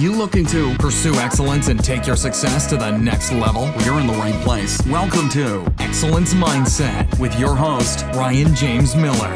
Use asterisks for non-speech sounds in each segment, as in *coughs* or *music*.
you looking to pursue excellence and take your success to the next level? You're in the right place. Welcome to Excellence Mindset with your host, Ryan James Miller.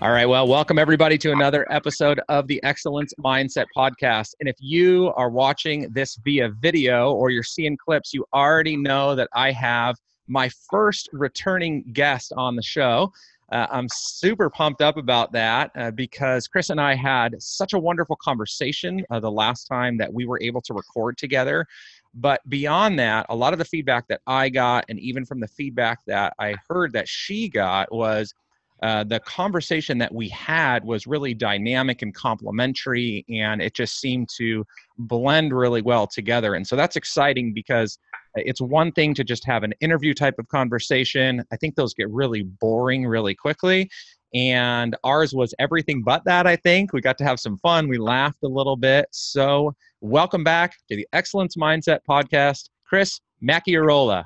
All right. Well, welcome everybody to another episode of the Excellence Mindset Podcast. And if you are watching this via video or you're seeing clips, you already know that I have my first returning guest on the show. Uh, I'm super pumped up about that uh, because Chris and I had such a wonderful conversation uh, the last time that we were able to record together. But beyond that, a lot of the feedback that I got, and even from the feedback that I heard that she got, was uh, the conversation that we had was really dynamic and complementary, and it just seemed to blend really well together. And so that's exciting because Uh, it's one thing to just have an interview type of conversation. I think those get really boring really quickly. And ours was everything but that, I think. We got to have some fun. We laughed a little bit. So, welcome back to the Excellence Mindset Podcast, Chris Macchiarola.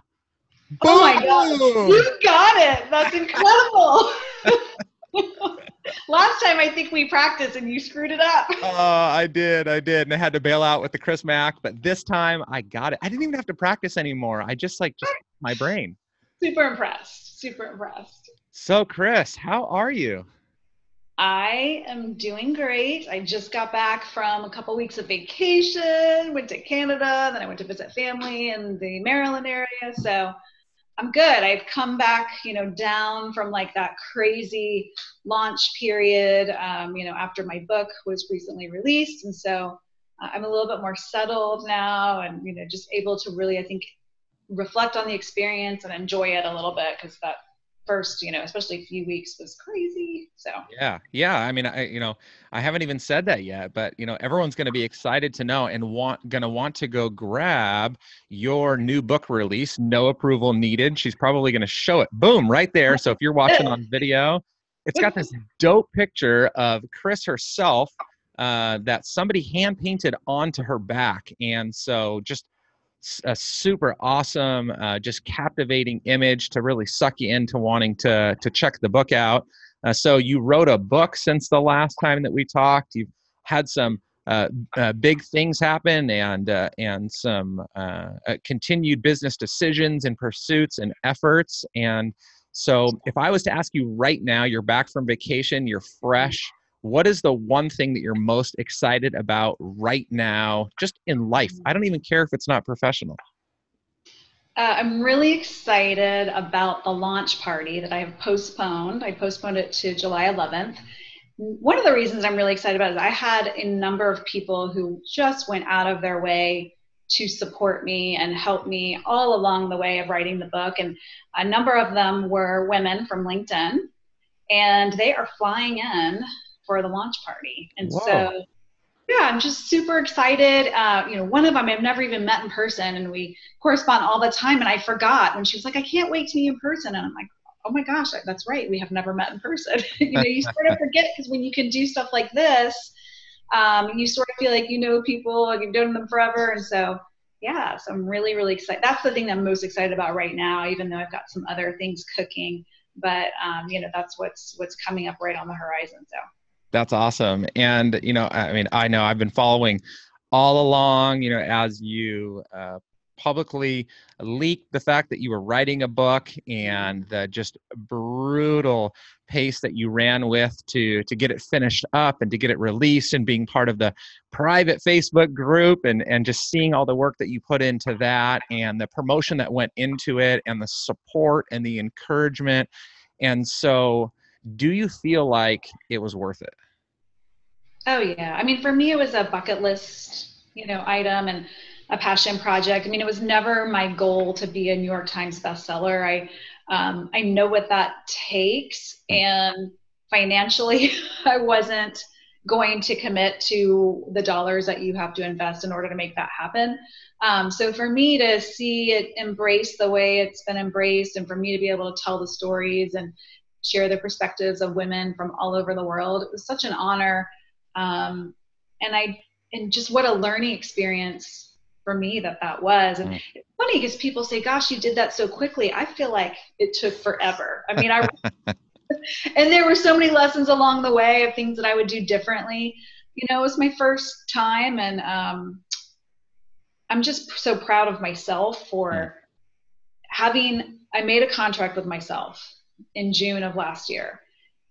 Oh my God. You got it. That's incredible. *laughs* Last time I think we practiced and you screwed it up. Uh, *laughs* I did, I did, and I had to bail out with the Chris Mack. But this time I got it. I didn't even have to practice anymore. I just like just *laughs* my brain. Super impressed. Super impressed. So, Chris, how are you? I am doing great. I just got back from a couple weeks of vacation. Went to Canada, then I went to visit family in the Maryland area. So I'm good. I've come back, you know, down from like that crazy launch period, um, you know, after my book was recently released. And so uh, I'm a little bit more settled now and, you know, just able to really, I think, reflect on the experience and enjoy it a little bit because that first, you know, especially a few weeks was crazy. So yeah, yeah. I mean, I you know, I haven't even said that yet, but you know, everyone's going to be excited to know and want going to want to go grab your new book release. No approval needed. She's probably going to show it. Boom, right there. So if you're watching on *laughs* video, it's got this dope picture of Chris herself uh, that somebody hand painted onto her back, and so just a super awesome, uh, just captivating image to really suck you into wanting to to check the book out. Uh, so you wrote a book since the last time that we talked. You've had some uh, uh big things happen and uh, and some uh, continued business decisions and pursuits and efforts. And so, if I was to ask you right now, you're back from vacation, you're fresh what is the one thing that you're most excited about right now just in life? I don't even care if it's not professional. Uh, i'm really excited about the launch party that i have postponed. I postponed it to july 11th one of the reasons i'm really excited about it is i had a number of people who just went out of their way to support me and help me all along the way of writing the book and a number of them were women from linkedin and they are flying in for the launch party. And Whoa. so, yeah, I'm just super excited. Uh, you know, one of them I've never even met in person, and we correspond all the time. And I forgot when she was like, "I can't wait to meet you in person," and I'm like, "Oh my gosh, that's right. We have never met in person." *laughs* you know, you sort of forget because when you can do stuff like this, um, you sort of feel like you know people, like you've known them forever, and so yeah, so I'm really, really excited. That's the thing that I'm most excited about right now, even though I've got some other things cooking. But um, you know, that's what's what's coming up right on the horizon. So that's awesome. And, you know, I mean, I know I've been following all along, you know, as you uh, publicly leaked the fact that you were writing a book and the just brutal pace that you ran with to to get it finished up and to get it released and being part of the private Facebook group and and just seeing all the work that you put into that and the promotion that went into it and the support and the encouragement and so do you feel like it was worth it Oh yeah. I mean, for me, it was a bucket list, you know, item and a passion project. I mean, it was never my goal to be a New York Times bestseller. I um, I know what that takes, and financially, *laughs* I wasn't going to commit to the dollars that you have to invest in order to make that happen. Um, so for me to see it embraced the way it's been embraced, and for me to be able to tell the stories and share the perspectives of women from all over the world, it was such an honor um, and I and just what a learning experience for me that that was. And mm. it's funny because people say, "Gosh, you did that so quickly." I feel like it took forever. I mean, I *laughs* *laughs* and there were so many lessons along the way of things that I would do differently. You know, it was my first time, and um, I'm just so proud of myself for mm. having. I made a contract with myself in June of last year.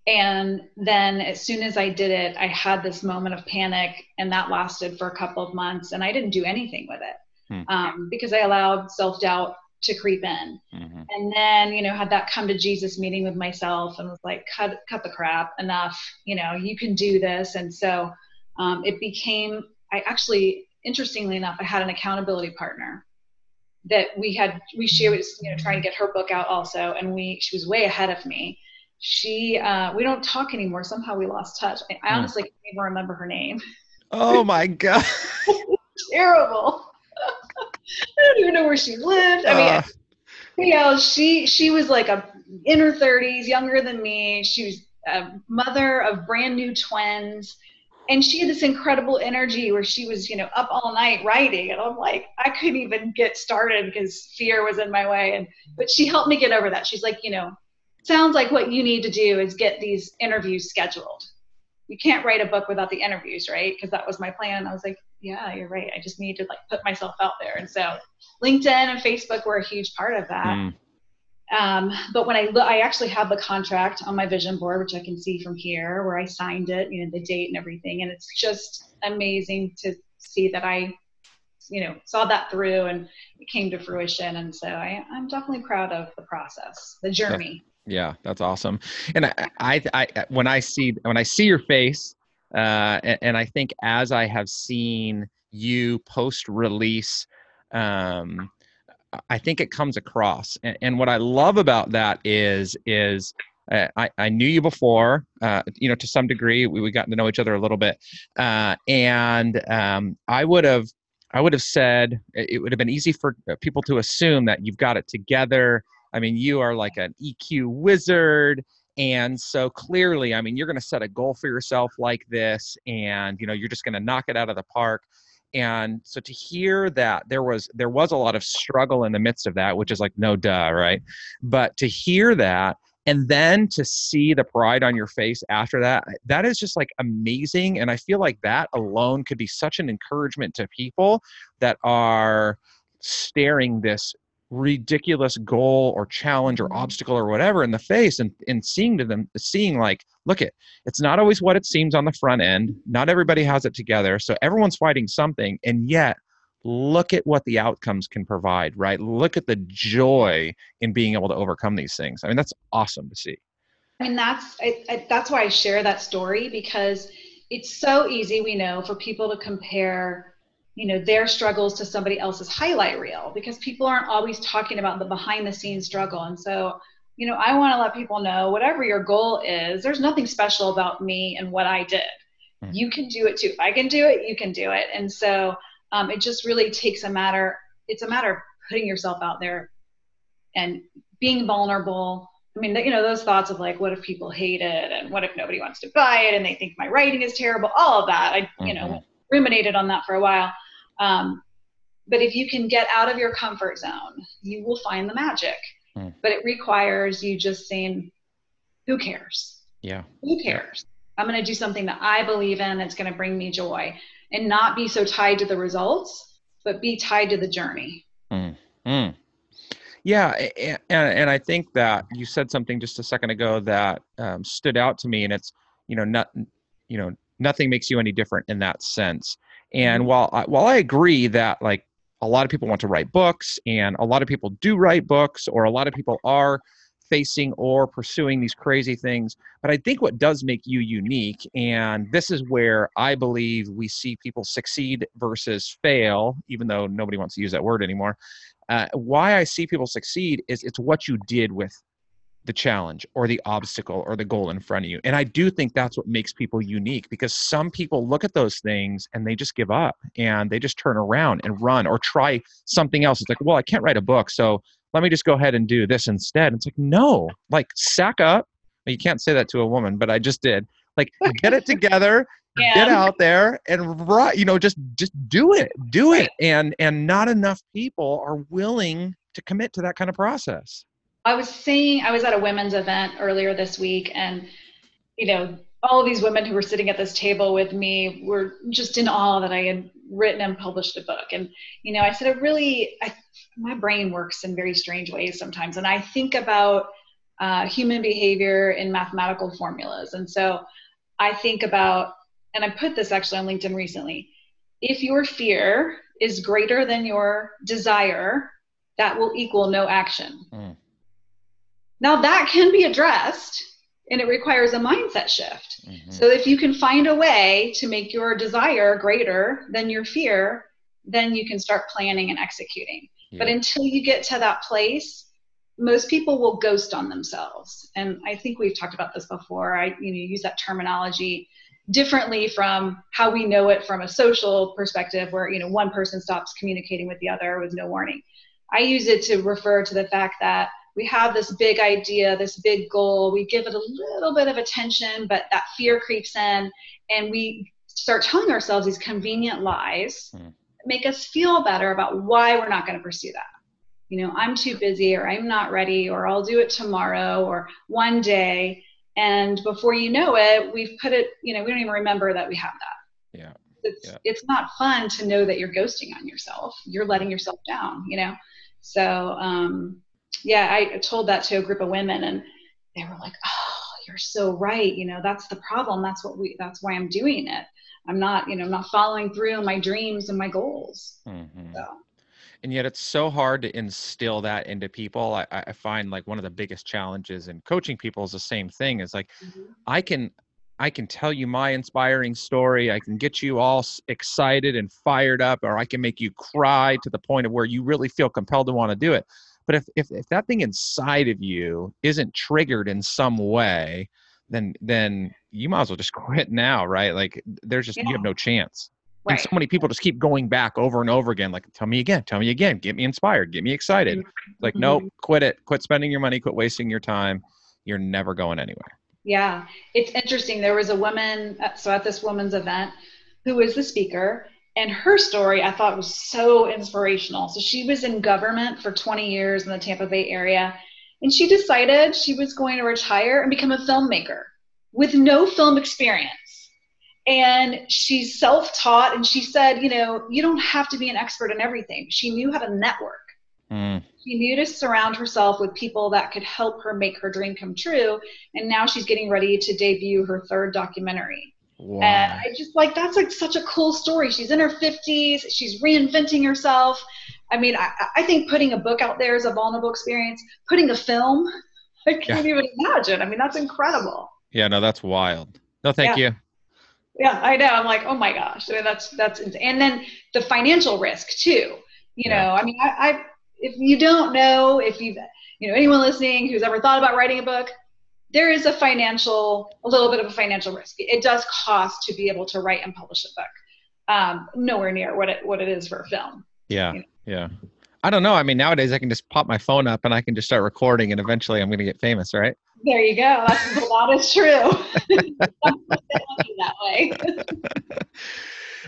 And then as soon as I did it, I had this moment of panic, and that lasted for a couple of months, and I didn't do anything with it hmm. um, because I allowed self doubt to creep in. Mm-hmm. And then, you know, had that come to Jesus meeting with myself and was like, cut, cut the crap, enough, you know, you can do this. And so um, it became, I actually, interestingly enough, I had an accountability partner that we had, we, she was, you know, trying to get her book out also. And we, she was way ahead of me. She, uh, we don't talk anymore. Somehow we lost touch. I, I hmm. honestly can't even remember her name. Oh my *laughs* God. Terrible. *laughs* I don't even know where she lived. I mean, uh, you know, she she was like a in her 30s, younger than me. She was a mother of brand new twins. And she had this incredible energy where she was, you know, up all night writing. And I'm like, I couldn't even get started because fear was in my way. And but she helped me get over that. She's like, you know, sounds like what you need to do is get these interviews scheduled. You can't write a book without the interviews, right? Because that was my plan. I was like, yeah, you're right. I just need to like put myself out there. And so LinkedIn and Facebook were a huge part of that. Mm. Um, but when I look, I actually have the contract on my vision board, which I can see from here, where I signed it, you know, the date and everything, and it's just amazing to see that I, you know, saw that through and it came to fruition. And so I, I'm definitely proud of the process, the journey. Yeah, that's awesome. And I, I, I when I see when I see your face uh, and, and, I think as I have seen you post release, um, I think it comes across. And, and, what I love about that is is uh, I, I knew you before, uh, you know, to some degree. We we gotten to know each other a little bit, uh, and um, I would have I would have said it would have been easy for people to assume that you've got it together. I mean, you are like an EQ wizard and so clearly i mean you're going to set a goal for yourself like this and you know you're just going to knock it out of the park. And so to hear that there was there was a lot of struggle in the midst of that which is like no duh right? But to hear that and then to see the pride on your face after that that is just like amazing and i feel like that alone could be such an encouragement to people that are staring this ridiculous goal or challenge or mm-hmm. obstacle or whatever in the face and, and seeing to them seeing like look it it's not always what it seems on the front end. Not everybody has it together. So everyone's fighting something and yet look at what the outcomes can provide right? Look at the joy in being able to overcome these things. I mean that's awesome to see. I mean that's I, I, that's why i share that story because it's so easy we know for people to compare you know their struggles to somebody else's highlight reel because people aren't always talking about the behind the scenes struggle and so you know i want to let people know whatever your goal is there's nothing special about me and what i did mm-hmm. you can do it too if i can do it you can do it and so um, it just really takes a matter it's a matter of putting yourself out there and being vulnerable I mean, you know, those thoughts of like, what if people hate it, and what if nobody wants to buy it, and they think my writing is terrible, all of that. I, you know, mm-hmm. ruminated on that for a while. Um, but if you can get out of your comfort zone, you will find the magic. Mm. But it requires you just saying, who cares? Yeah. Who cares? I'm going to do something that I believe in that's going to bring me joy and not be so tied to the results, but be tied to the journey. Mm. Mm. Yeah, and, and I think that you said something just a second ago that um, stood out to me, and it's you know not you know nothing makes you any different in that sense. And mm-hmm. while I, while I agree that like a lot of people want to write books and a lot of people do write books or a lot of people are facing or pursuing these crazy things, but I think what does make you unique and this is where I believe we see people succeed versus fail, even though nobody wants to use that word anymore. Uh, why I see people succeed is it's what you did with the challenge or the obstacle or the goal in front of you. And I do think that's what makes people unique because some people look at those things and they just give up and they just turn around and run or try something else. It's like, well, I can't write a book, so let me just go ahead and do this instead. It's like, no, like sack up. You can't say that to a woman, but I just did. Like, *laughs* get it together, yeah. get out there and right, you know, just just do it, do it. And and not enough people are willing to commit to that kind of process. I was saying I was at a women's event earlier this week, and you know, all of these women who were sitting at this table with me were just in awe that I had written and published a book. And you know, I said, I really, I, my brain works in very strange ways sometimes, and I think about uh, human behavior in mathematical formulas. And so I think about, and I put this actually on LinkedIn recently. If your fear is greater than your desire, that will equal no action. Mm. Now, that can be addressed and it requires a mindset shift. Mm-hmm. So, if you can find a way to make your desire greater than your fear, then you can start planning and executing. Yeah. But until you get to that place, most people will ghost on themselves. And I think we've talked about this before. I you know use that terminology differently from how we know it from a social perspective where you know one person stops communicating with the other with no warning. I use it to refer to the fact that we have this big idea, this big goal, we give it a little bit of attention, but that fear creeps in, and we start telling ourselves these convenient lies mm. make us feel better about why we're not going to pursue that. You know, I'm too busy, or I'm not ready, or I'll do it tomorrow, or one day. And before you know it, we've put it, you know, we don't even remember that we have that. Yeah. It's, yeah. it's not fun to know that you're ghosting on yourself. You're letting yourself down, you know? So, um, yeah, I told that to a group of women and they were like, oh, you're so right. You know, that's the problem. That's what we, that's why I'm doing it. I'm not, you know, I'm not following through on my dreams and my goals. Mm-hmm. So. And yet it's so hard to instill that into people. I, I find like one of the biggest challenges in coaching people is the same thing is like, mm-hmm. I can, I can tell you my inspiring story. I can get you all excited and fired up, or I can make you cry to the point of where you really feel compelled to want to do it. But if, if, if that thing inside of you isn't triggered in some way, then then you might as well just *laughs* quit now, right? Like there's just yeah. you have no chance. Right. And so many people just keep going back over and over again, like tell me again, tell me again, get me inspired, get me excited. Mm-hmm. Like, nope, quit it, quit spending your money, quit wasting your time. You're never going anywhere. Yeah, it's interesting. There was a woman, uh, so at this woman's event, who was the speaker, and her story I thought was so inspirational. So she was in government for 20 years in the Tampa Bay area, and she decided she was going to retire and become a filmmaker with no film experience. And she's self taught, and she said, you know, you don't have to be an expert in everything. She knew how to network. Mm. She knew to surround herself with people that could help her make her dream come true. And now she's getting ready to debut her third documentary. Uh, wow. And I just like that's like such a cool story. She's in her 50s, she's reinventing herself. I mean, I, I think putting a book out there is a vulnerable experience. Putting a film, *laughs* I can't yeah. even imagine. I mean, that's incredible. Yeah, no, that's wild. No, thank yeah. you. Yeah, I know. I'm like, oh my gosh, I mean, that's that's insane. and then the financial risk too. You yeah. know, I mean, I, I if you don't know if you've you know anyone listening who's ever thought about writing a book, there is a financial, a little bit of a financial risk. It does cost to be able to write and publish a book. Um, nowhere near what it what it is for a film. Yeah, you know? yeah. I don't know. I mean, nowadays I can just pop my phone up and I can just start recording, and eventually I'm going to get famous, right? There you go. That's, *laughs* that is true. that *laughs* *laughs* way.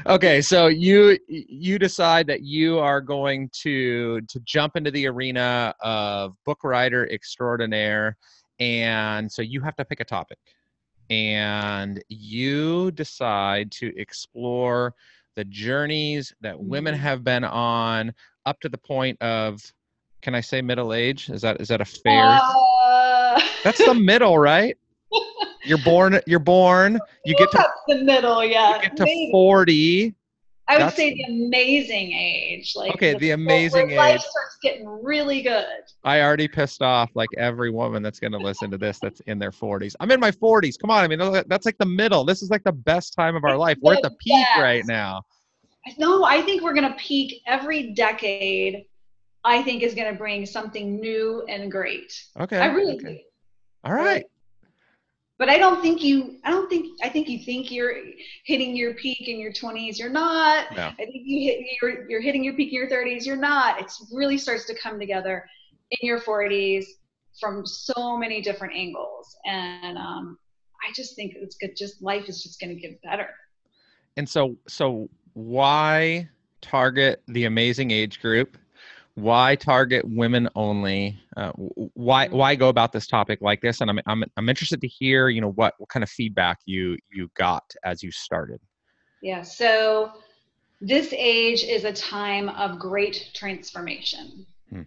okay, so you you decide that you are going to to jump into the arena of book writer extraordinaire and so you have to pick a topic and you decide to explore the journeys that women mm-hmm. have been on up to the point of can i say middle age is that is that a fair uh... that's the middle right *laughs* you're born you're born you get to the middle yeah you get to Maybe. 40 I would say the amazing age. Like okay, the, the amazing age. Life starts getting really good. I already pissed off like every woman that's going to listen to this that's in their 40s. I'm in my 40s. Come on, I mean that's like the middle. This is like the best time of our life. We're at the peak right now. No, I think we're going to peak every decade. I think is going to bring something new and great. Okay. I really okay. All right but I don't think you. I don't think. I think you think you're hitting your peak in your 20s. You're not. No. I think you hit. You're you're hitting your peak in your 30s. You're not. It really starts to come together in your 40s from so many different angles, and um, I just think it's good. Just life is just going to get better. And so, so why target the amazing age group? Why target women only uh, why why go about this topic like this? And I'm, I'm i'm interested to hear you know what what kind of feedback you you got as you started. Yeah so this age is a time of great transformation. Hmm.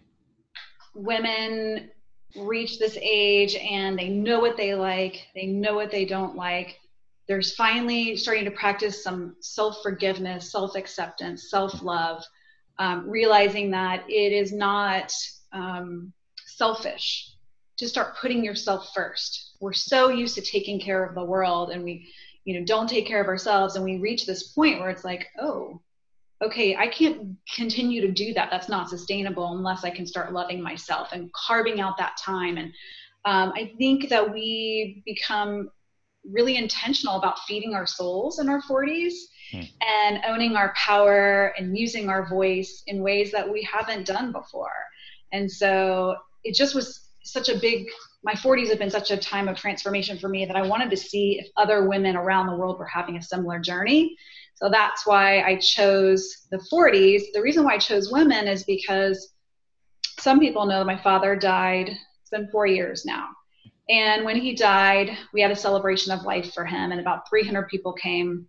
women reach this age and they know what they like they know what they don't like. There's finally starting to practice some self-forgiveness self-acceptance self-love um, realizing that it is not um, selfish to start putting yourself first. We're so used to taking care of the world and we, you know, don't take care of ourselves. And we reach this point where it's like, oh, okay, I can't continue to do that. That's not sustainable unless I can start loving myself and carving out that time. And um, I think that we become really intentional about feeding our souls in our 40s Hmm. and owning our power and using our voice in ways that we haven't done before. And so it just was such a big my 40s have been such a time of transformation for me that I wanted to see if other women around the world were having a similar journey. So that's why I chose the 40s. The reason why I chose women is because some people know that my father died. It's been four years now. And when he died, we had a celebration of life for him, and about 300 people came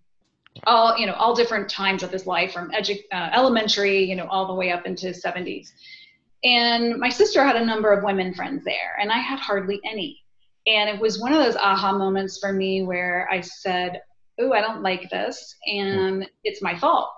all you know all different times of his life from edu- uh, elementary you know all the way up into his 70s and my sister had a number of women friends there and i had hardly any. And it was one of those aha moments for me where i said oh i don't like this and it's my fault.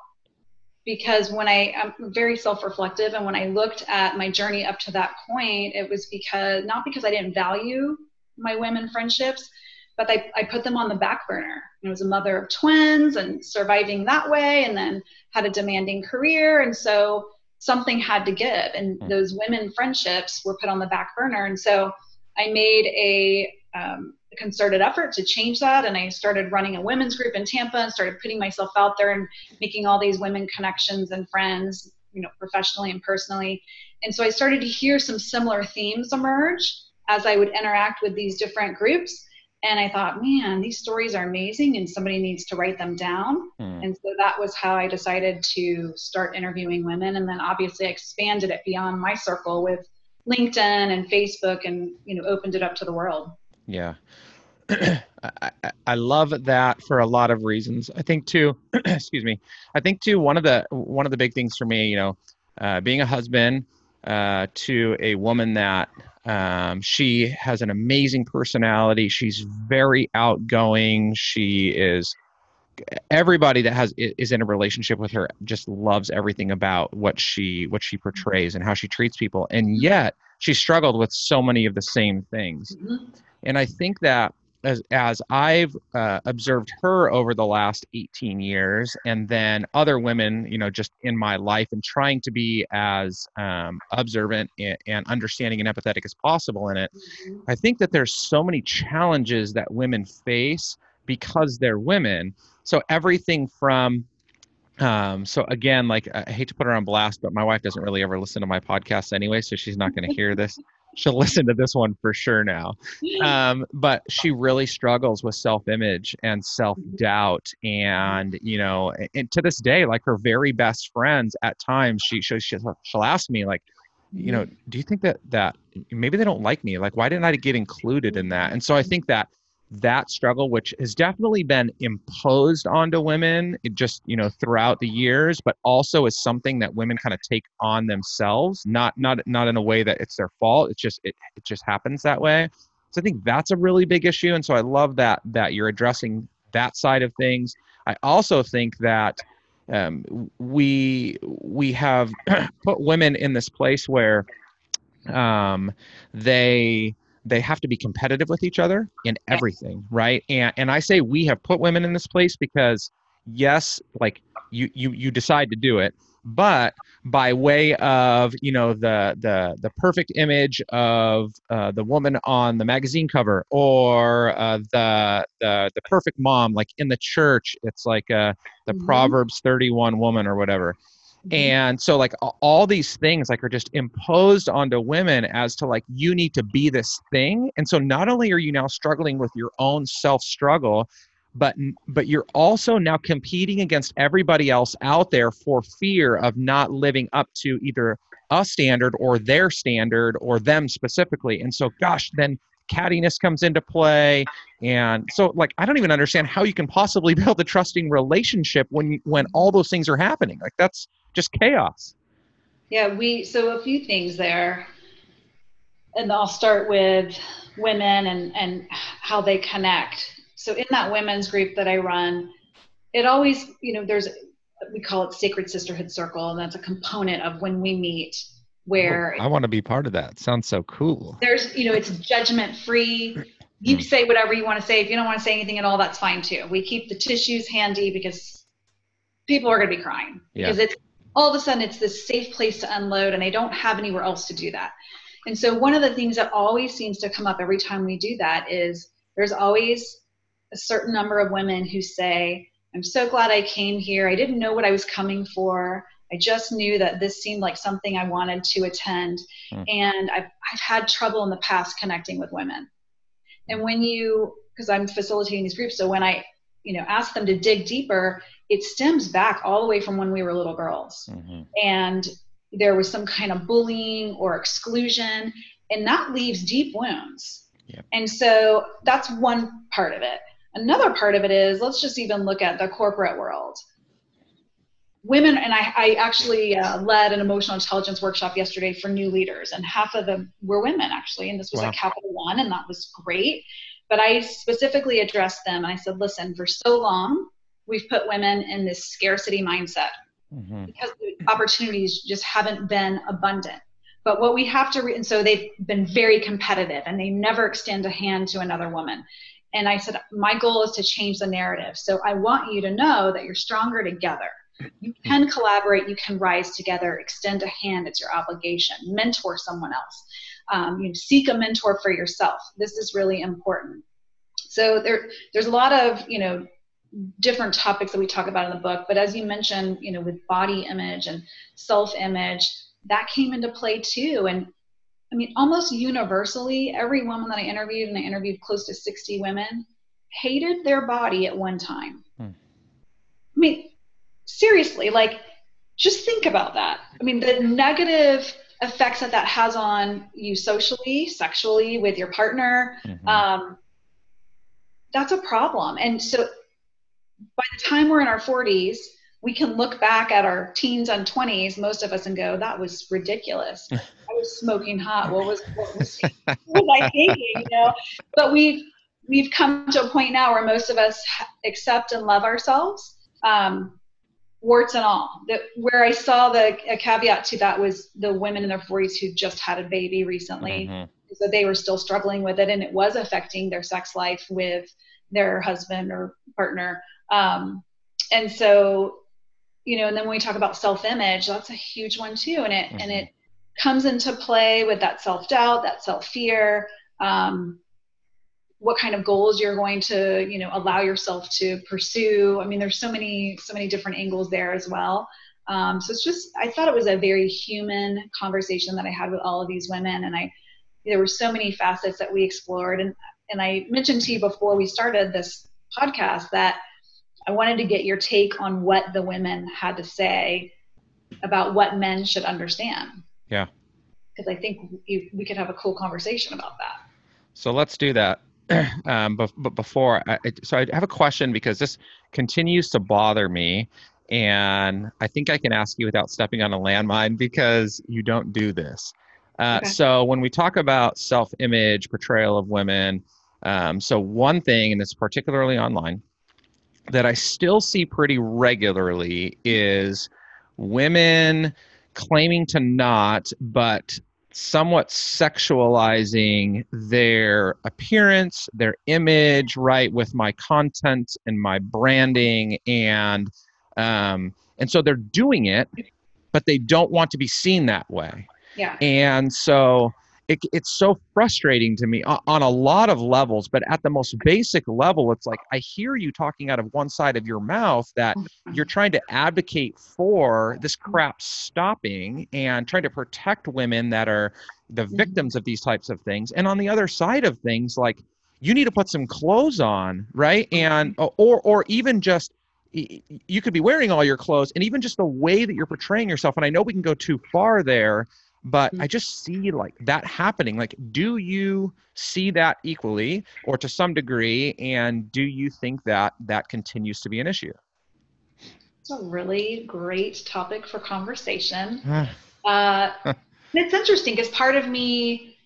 Because when I, I'm very self-reflective and when I looked at my journey up to that point, it was because not because I didn't value my women friendships, but I, I put them on the back burner. I was a mother of twins and surviving that way, and then had a demanding career. And so something had to give. And hmm. those women friendships were put on the back burner. And so I made a, um, a concerted effort to change that. And I started running a women's group in Tampa and started putting myself out there and making all these women connections and friends, you know, professionally and personally. And so I started to hear some similar themes emerge as I would interact with these different groups and I thought, man, these stories are amazing and somebody needs to write them down. Mm. And so that was how I decided to start interviewing women. And then obviously I expanded it beyond my circle with LinkedIn and Facebook and, you know, opened it up to the world. Yeah. *clears throat* I, I love that for a lot of reasons. I think too, *clears throat* excuse me. I think too, one of the, one of the big things for me, you know, uh, being a husband uh, to a woman that um, she has an amazing personality. She's very outgoing. She is everybody that has is in a relationship with her just loves everything about what she what she portrays and how she treats people and yet she struggled with so many of the same things mm-hmm. and i think that as, as I've uh, observed her over the last 18 years, and then other women, you know, just in my life, and trying to be as um, observant and, and, understanding and empathetic as possible in it, mm-hmm. I think that there's so many challenges that women face because they're women. So everything from um, so again, like I hate to put her on blast, but my wife doesn't really ever listen to my podcasts anyway, so she's not going to hear this *laughs* she'll listen to this one for sure now. *laughs* Um, but she really struggles with self-image and self-doubt, and you know, and to this day, like her very best friends, at times she she'll, she'll ask me like, you know, do you think that that maybe they don't like me? Like, why didn't I get included in that? And so I think that that struggle which has definitely been imposed onto women just you know throughout the years but also is something that women kind of take on themselves not not not in a way that it's their fault it's just it, it just happens that way. So i think that's a really big issue and so i love that that you're addressing that side of things. I also think that um, we we have *clears throat* put women in this place where um, they they have to be competitive with each other in everything right and and i say we have put women in this place because yes like you you you decide to do it but by way of you know the the the perfect image of uh, the woman on the magazine cover or uh, the the the perfect mom like in the church it's like uh, the mm-hmm. proverbs 31 woman or whatever. Mm-hmm. And so like all these things like are just imposed onto women as to like you need to be this thing. And so not only are you now struggling with your own self struggle, but but you're also now competing against everybody else out there for fear of not living up to either a standard or their standard or them specifically. And so, gosh, then cattiness comes into play and so like i don't even understand how you can possibly *laughs* build a trusting relationship when when all those things are happening like that's just chaos yeah we so a few things there and i'll start with women and and how they connect so in that women's group that i run it always you know there's we call it sacred sisterhood circle and that's a component of when we meet where oh, I want to be part of that. Sounds so cool. There's, you know, it's judgment free. You mm. say whatever you want to say. If you don't want to say anything at all, that's fine too. We keep the tissues handy because people are going to be crying yeah. because it's all of a sudden it's this safe place to unload and they don't have anywhere else to do that. And so one of the things that always seems to come up every time we do that is there's always a certain number of women who say, I'm so glad I came here. I didn't know what I was coming for. I just knew that this seemed like something I wanted to attend. Mm. And I've, I've had trouble in the past connecting with women. And when you, because I'm facilitating these groups, so when I, you know, ask them to dig deeper, it stems back all the way from when we were little girls. Mm-hmm. And there was some kind of bullying or exclusion, and that leaves deep wounds. Yep. And so that's one part of it. Another part of it is let's just even look at the corporate world women and i, I actually uh, led an emotional intelligence workshop yesterday for new leaders and half of them were women actually and this was wow. a capital one and that was great but i specifically addressed them and i said listen for so long we've put women in this scarcity mindset mm-hmm. because the opportunities just haven't been abundant but what we have to re- and so they've been very competitive and they never extend a hand to another woman and i said my goal is to change the narrative so i want you to know that you're stronger together you can collaborate, you can rise together, extend a hand, it's your obligation, mentor someone else. Um, you know, seek a mentor for yourself. This is really important. So there, there's a lot of, you know, different topics that we talk about in the book, but as you mentioned, you know, with body image and self-image, that came into play too. And I mean, almost universally, every woman that I interviewed, and I interviewed close to 60 women, hated their body at one time. Hmm. I mean, seriously, like, just think about that. I mean, the negative effects that that has on you socially, sexually, with your partner, mm-hmm. um, that's a problem. And so by the time we're in our 40s, we can look back at our teens and 20s, most of us, and go, that was ridiculous. *laughs* I was smoking hot. What was, what was, *laughs* what was I thinking? You know, but we've, we've come to a point now where most of us accept and love ourselves. Um, warts and all. The, where I saw the a caveat to that was the women in their 40s who just had a baby recently. Mm-hmm. So they were still struggling with it, and it was affecting their sex life with their husband or partner. Um, and so, you know, and then when we talk about self-image, that's a huge one too, and it mm-hmm. and it comes into play with that self-doubt, that self-fear. Um, what kind of goals you're going to you know allow yourself to pursue i mean there's so many so many different angles there as well um, so it's just i thought it was a very human conversation that i had with all of these women and i there were so many facets that we explored and and i mentioned to you before we started this podcast that i wanted to get your take on what the women had to say about what men should understand yeah because i think we, we could have a cool conversation about that so let's do that *clears throat* um, but, but before, I, so I have a question because this continues to bother me, and I think I can ask you without stepping on a landmine because you don't do this. Uh, okay. So when we talk about self-image, portrayal of women, um, so one thing, and it's particularly online, that I still see pretty regularly is women claiming to not, but somewhat sexualizing their appearance, their image, right, with my content and my branding, and um, and so they're doing it, but they don't want to be seen that way. Yeah. And so it, it's so frustrating to me on a lot of levels but at the most basic level it's like i hear you talking out of one side of your mouth that mm-hmm. you're trying to advocate for this crap stopping and trying to protect women that are the mm-hmm. victims of these types of things and on the other side of things like you need to put some clothes on right and or or even just you could be wearing all your clothes and even just the way that you're portraying yourself and i know we can go too far there but Mm. i just see like that happening like do you see that equally or to some degree and do you think that that continues to be an issue It's a really great topic for conversation. *sighs* Uh, it's interesting because part of me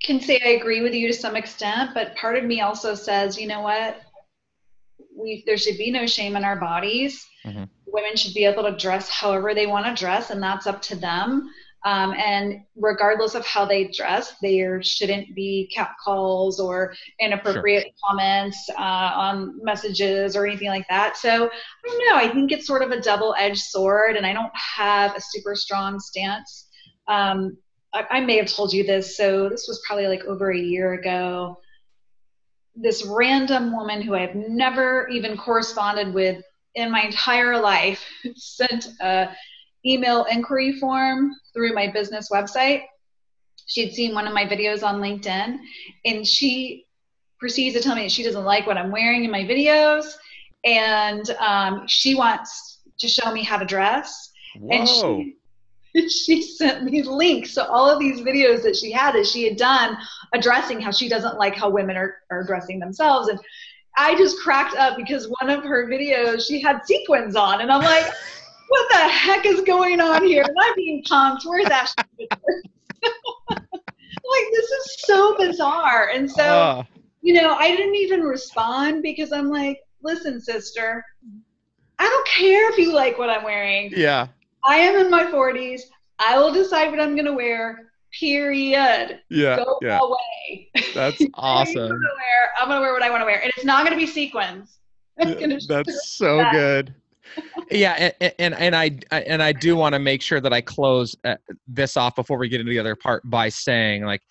can say I agree with you to some extent, but part of me also says, you know what? We there should be no shame in our bodies. Mhm. Women should be able to dress however they want to dress, and that's up to them. Um, and regardless of how they dress, there shouldn't be catcalls or inappropriate comments uh, on messages or anything like that. So I don't know. I think it's sort of a double-edged sword, and I don't have a super strong stance. Um, I, I may have told you this. So this was probably like over a year ago. This random woman who I've never even corresponded with in my entire life *laughs* sent a email inquiry form through my business website. She had seen one of my videos on LinkedIn, and she proceeds to tell me that she doesn't like what I'm wearing in my videos, and um, she wants to show me how to dress. And whoa she, *laughs* she sent me links to all of these videos that she had that she had done addressing how she doesn't like how women are, are dressing themselves. And I just cracked up because one of her videos she had sequins on, and I'm like, *laughs* what the heck is going on here? Am I being punked? Where's Ashton? *laughs* like this is so bizarre. And so Ah, you know, I didn't even respond because I'm like, listen, sister, I don't care if you like what I'm wearing. yeah I am in my 40s. I will decide what I'm going to wear. Period. yeah Go yeah away. *laughs* that's What are you awesome? I'm going to wear what I want to wear. And it's not going to be sequins. *laughs* That's so that. good. Yeah, and, and and I and I do want to make sure that I close uh, this off before we get into the other part by saying like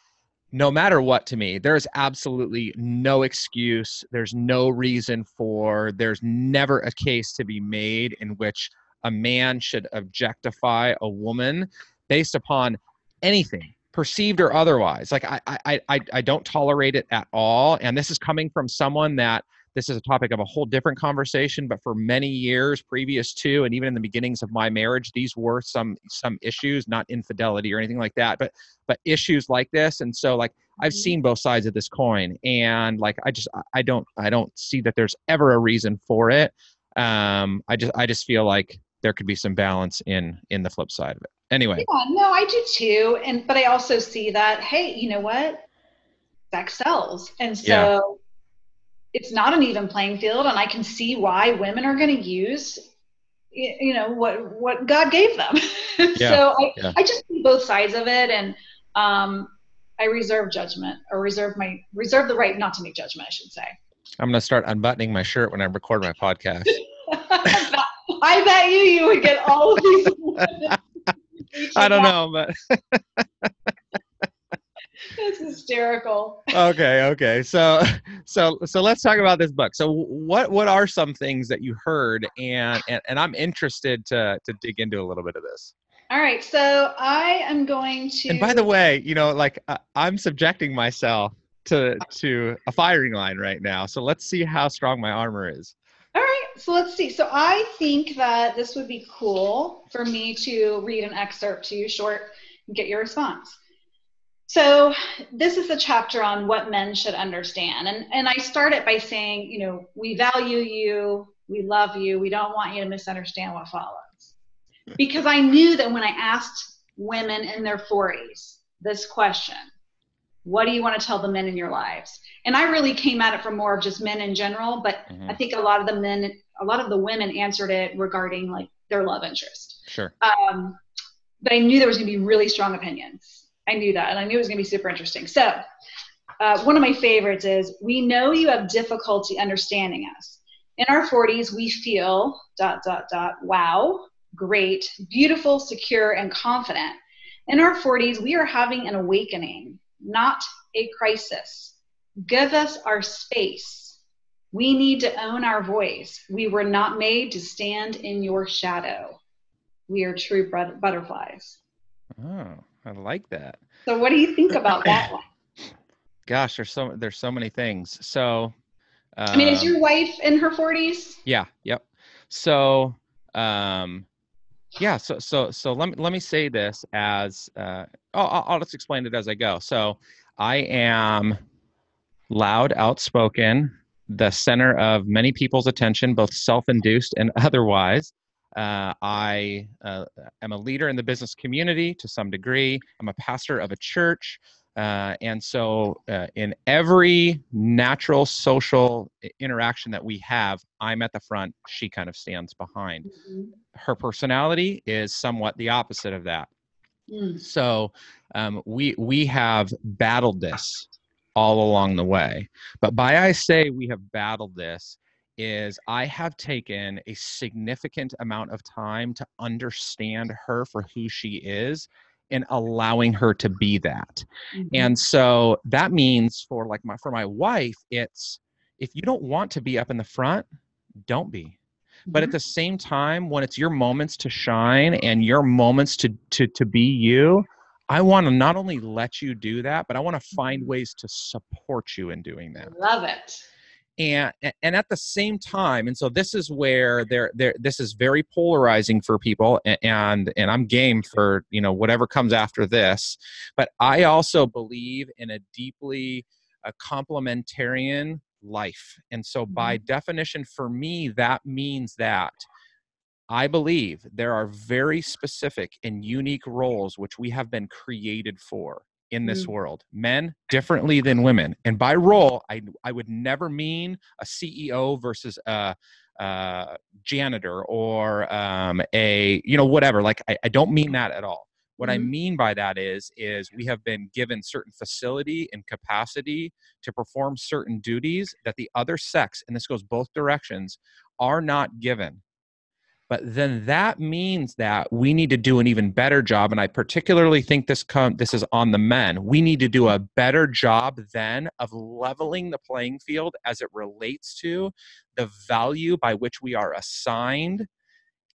no matter what to me there's absolutely no excuse there's no reason for there's never a case to be made in which a man should objectify a woman based upon anything perceived or otherwise. Like I, I i i don't tolerate it at all and this is coming from someone that this is a topic of a whole different conversation but for many years previous to and even in the beginnings of my marriage these were some some issues not infidelity or anything like that but but issues like this and so like i've Mhm. seen both sides of this coin and like i just i don't i don't see that there's ever a reason for it um i just i just feel like there could be some balance in in the flip side of it anyway Yeah, no, I do too. And but I also see that, hey, you know what? Sex sells. And so Yeah. It's not an even playing field and I can see why women are going to use you know what what God gave them. *laughs* Yeah, so I, yeah. I just see both sides of it and um I reserve judgment or reserve my reserve the right not to make judgment, I should say. i'm going to start unbuttoning my shirt when i record my podcast *laughs* I bet you you would get all of these. *laughs* i don't know but *laughs* That's hysterical. okay okay so so so let's talk about this book so what what are some things that you heard and and, and i'm interested to to dig into a little bit of this All right, so I am going to. and by the way you know like uh, i'm subjecting myself to to a firing line right now so let's see how strong my armor is All right, so let's see. So I think that this would be cool for me to read an excerpt to you short and get your response. So this is the chapter on what men should understand. And, and I start it by saying, you know, we value you, we love you, we don't want you to misunderstand what follows. Because I knew that when I asked women in their 40s this question, what do you want to tell the men in your lives? And I really came at it from more of just men in general, but Mhm. I think a lot of the men, a lot of the women answered it regarding like their love interest. sure Um, but I knew there was going to be really strong opinions. I knew that, and I knew it was going to be super interesting. So, uh, one of my favorites is We know you have difficulty understanding us. In our 40s, we feel dot, dot, dot, wow, great, beautiful, secure, and confident. In our 40s, we are having an awakening, not a crisis. Give us our space. We need to own our voice. We were not made to stand in your shadow. We are true butterflies. oh i like that So, what do you think about that one? *coughs* gosh there's so there's so many things so I mean, is um, your wife in her 40s? yeah yep So, um, yeah. So, so, so let me let me say this as uh, oh, I'll, I'll just explain it as I go. So, I am loud, outspoken, the center of many people's attention, both self-induced and *laughs* otherwise. Uh, I uh, am a leader in the business community to some degree. I'm a pastor of a church. Uh, and so, uh, in every natural social interaction that we have, I'm at the front, she kind of stands behind. Mm-hmm. Her personality is somewhat the opposite of that. Mm. So, um, we, we have battled this all along the way. But by I say we have battled this, is I have taken a significant amount of time to understand her for who she is and allowing her to be that. Mm-hmm. And so that means for like my for my wife, it's if you don't want to be up in the front, don't be. Mm-hmm. But at mm-hmm. the same time, when it's your moments to shine and your moments to to to be you, I want to not only let you do that, but I want to find mm-hmm. ways to support you in doing that. Love it and and at the same time and so this is where there there this is very polarizing for people and and i'm game for you know whatever comes after this but i also believe in a deeply a complementarian life and so by mm-hmm. definition for me that means that I believe there are very specific and unique roles which we have been created for in this mm. world men differently than women and by role I, I would never mean a ceo versus a, a janitor or um, a you know whatever like I, I don't mean that at all what mm. i mm-hmm. mean by that is is we have been given certain facility and capacity to perform certain duties that the other sex and this goes both directions are not given but then that means that we need to do an even better job and i particularly think this come this is on the men we need to do a better job then of leveling the playing field as it relates to the value by which we are assigned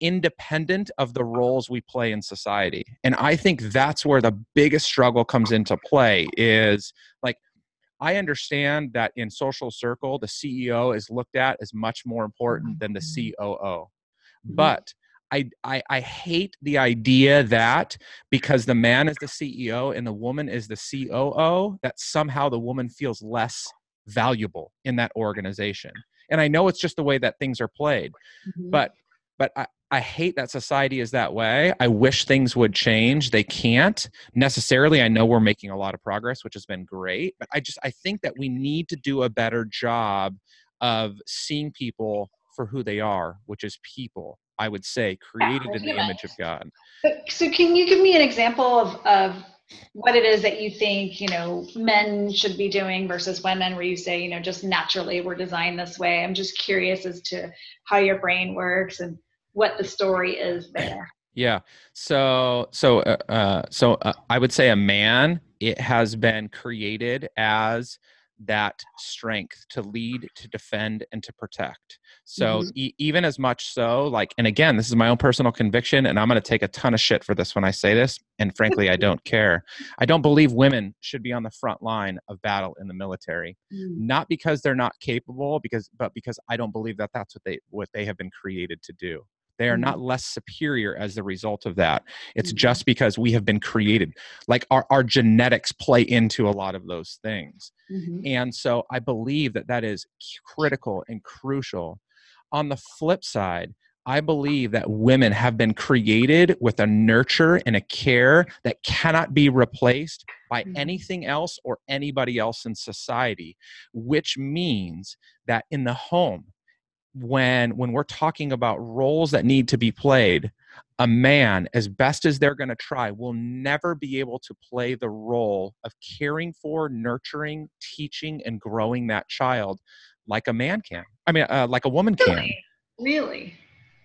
independent of the roles we play in society and i think that's where the biggest struggle comes into play is like I understand that in social circle, the CEO is looked at as much more important than the mm-hmm. COO. Mm-hmm. But I, I, I hate the idea that because the man is the CEO and the woman is the COO, that somehow the woman feels less valuable in that organization. And I know it's just the way that things are played, mm-hmm. but but I, I hate that society is that way. I wish things would change. They can't necessarily. I know we're making a lot of progress, which has been great, but I just I think that we need to do a better job of seeing people for who they are, which is people, I would say, created in the image of God. So, can you give me an example of, of what it is that you think, you know, men should be doing versus women, where you say, you know, just naturally we're designed this way? I'm just curious as to how your brain works and what the story is there. Yeah. So, so, uh, uh so uh, I would say a man, it has been created as that strength to lead, to defend, and to protect. So mm-hmm. e- even as much so, like, and again, this is my own personal conviction, and I'm going to take a ton of shit for this when I say this. And frankly, I don't care. I don't believe women should be on the front line of battle in the military, mm-hmm. not because they're not capable, because but because I don't believe that that's what they what they have been created to do. They are not mm-hmm. less superior as the result of that. It's mm-hmm. just because we have been created. Like our, our genetics play into a lot of those things. Mm-hmm. And so I believe that that is critical and crucial. On the flip side, I believe that women have been created with a nurture and a care that cannot be replaced by mm-hmm. anything else or anybody else in society, which means that in the home, when when we're talking about roles that need to be played a man as best as they're going to try will never be able to play the role of caring for nurturing teaching and growing that child like a man can. I mean uh, like a woman can. Really?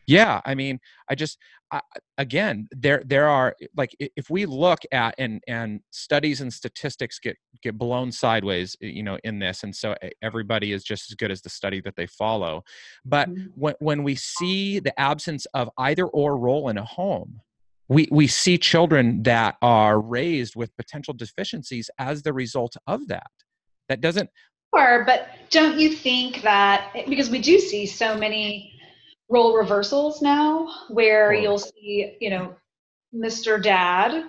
Yeah i mean i just I, again there there are like if we look at and and studies and statistics get get blown sideways you know in this and so everybody is just as good as the study that they follow but mm-hmm. when when we see the absence of either or role in a home we we see children that are raised with potential deficiencies as the result of that that doesn't Sure, but don't you think that because we do see so many role reversals now where Totally. you'll see, you know, Mr. Dad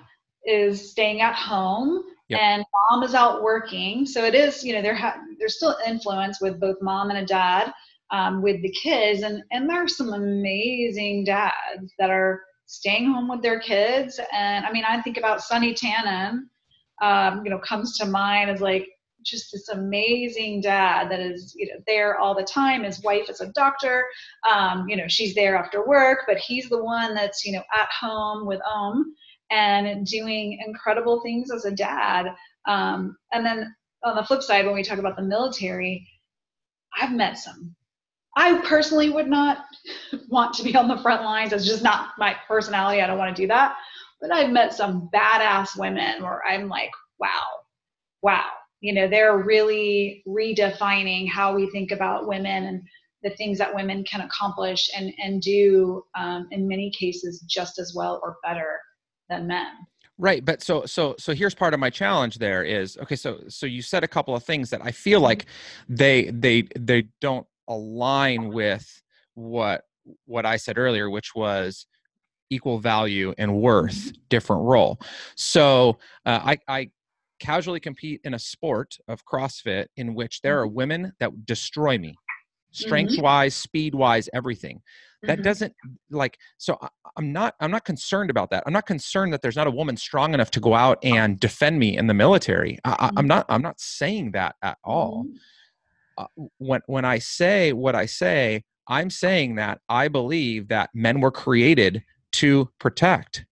is staying at home Yep. and mom is out working. So it is, you know, there ha- there's still influence with both mom and a dad um, with the kids, and and there are some amazing dads that are staying home with their kids. And I mean, I think about Sonny Tannen, um, you know, comes to mind as like just this amazing dad that is you know there all the time. His wife is a doctor. Um, you know she's there after work but he's the one that's you know at home with om and doing incredible things as a dad. Um, and then on the flip side when we talk about the military i've met some. I personally would not *laughs* want to be on the front lines it's just not my personality. I don't want to do that. But i've met some badass women where i'm like wow. Wow you know they're really redefining how we think about women and the things that women can accomplish and and do um, in many cases just as well or better than men Right, but so so so here's part of my challenge. There is okay. So so you said a couple of things that I feel like they they they don't align with what what I said earlier, which was equal value and worth, different role. So uh, I I casually compete in a sport of CrossFit in which there are women that destroy me, strength wise, speed wise, everything. That Mhm. doesn't like so I, i'm not i'm not concerned about that. I'm not concerned that there's not a woman strong enough to go out and defend me in the military. I, I- i'm not i'm not saying that at all. Mhm. uh, when when i say what i say i'm saying that i believe that men were created to protect.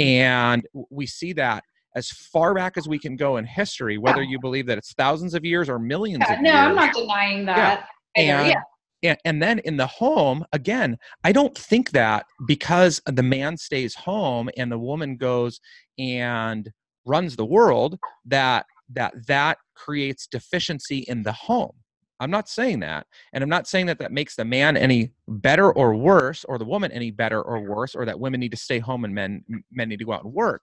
And we see that as far back as we can go in history whether you believe that it's thousands of years or millions Yeah, of no years. i'm not denying that. Either. and, yeah. and and then in the home again i don't think that because the man stays home and the woman goes and runs the world that that that creates deficiency in the home. I'm not saying that and i'm not saying that that makes the man any better or worse or the woman any better or worse or that women need to stay home and men men need to go out and work.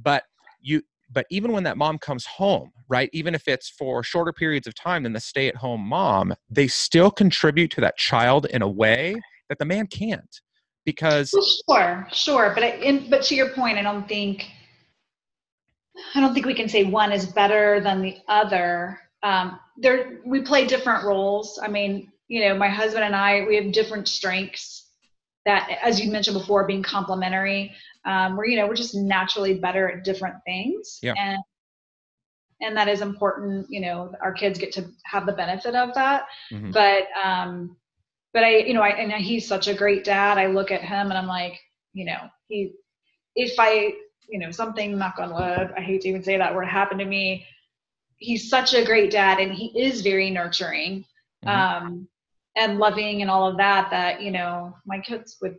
But you but even when that mom comes home right even if it's for shorter periods of time than the stay at home mom they still contribute to that child in a way that the man can't because Well, sure sure but I, in, but to your point i don't think i don't think we can say one is better than the other. Um, there we play different roles. I mean you know my husband and i we have different strengths that as you mentioned before being complementary um, we're you know we're just naturally better at different things Yeah. and and that is important you know our kids get to have the benefit of that Mhm. but um but i you know i and he's such a great dad i look at him and i'm like you know he if i you know something knock on wood i hate to even say that word happened to me he's such a great dad and he is very nurturing Mhm. um and loving and all of that that you know my kids would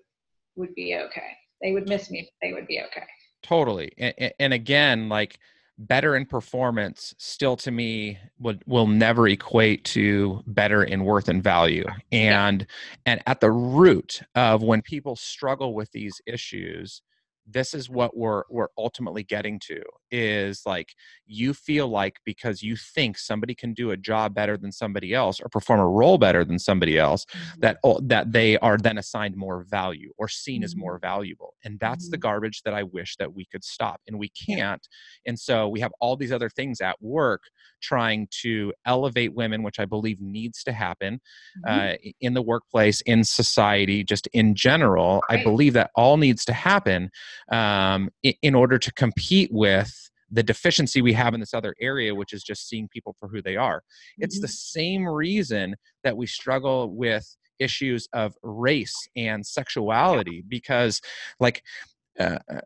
would be okay they would miss me but they would be okay. Totally and, and again like better in performance still to me would will never equate to better in worth and value. And and at the root of when people struggle with these issues this is what we're we're ultimately getting to is like you feel like because you think somebody can do a job better than somebody else or perform a role better than somebody else that oh, that they are then assigned more value or seen as Mhm. more valuable and that's the Mhm. garbage that i wish that we could stop and we can't and so we have all these other things at work trying to elevate women which i believe needs to happen Mhm. uh, in the workplace in society just in general i believe that all needs to happen um, in, in order to compete with the deficiency we have in this other area which is just seeing people for who they are it's the Mhm. same reason that we struggle with issues of race and sexuality because like uh, uh,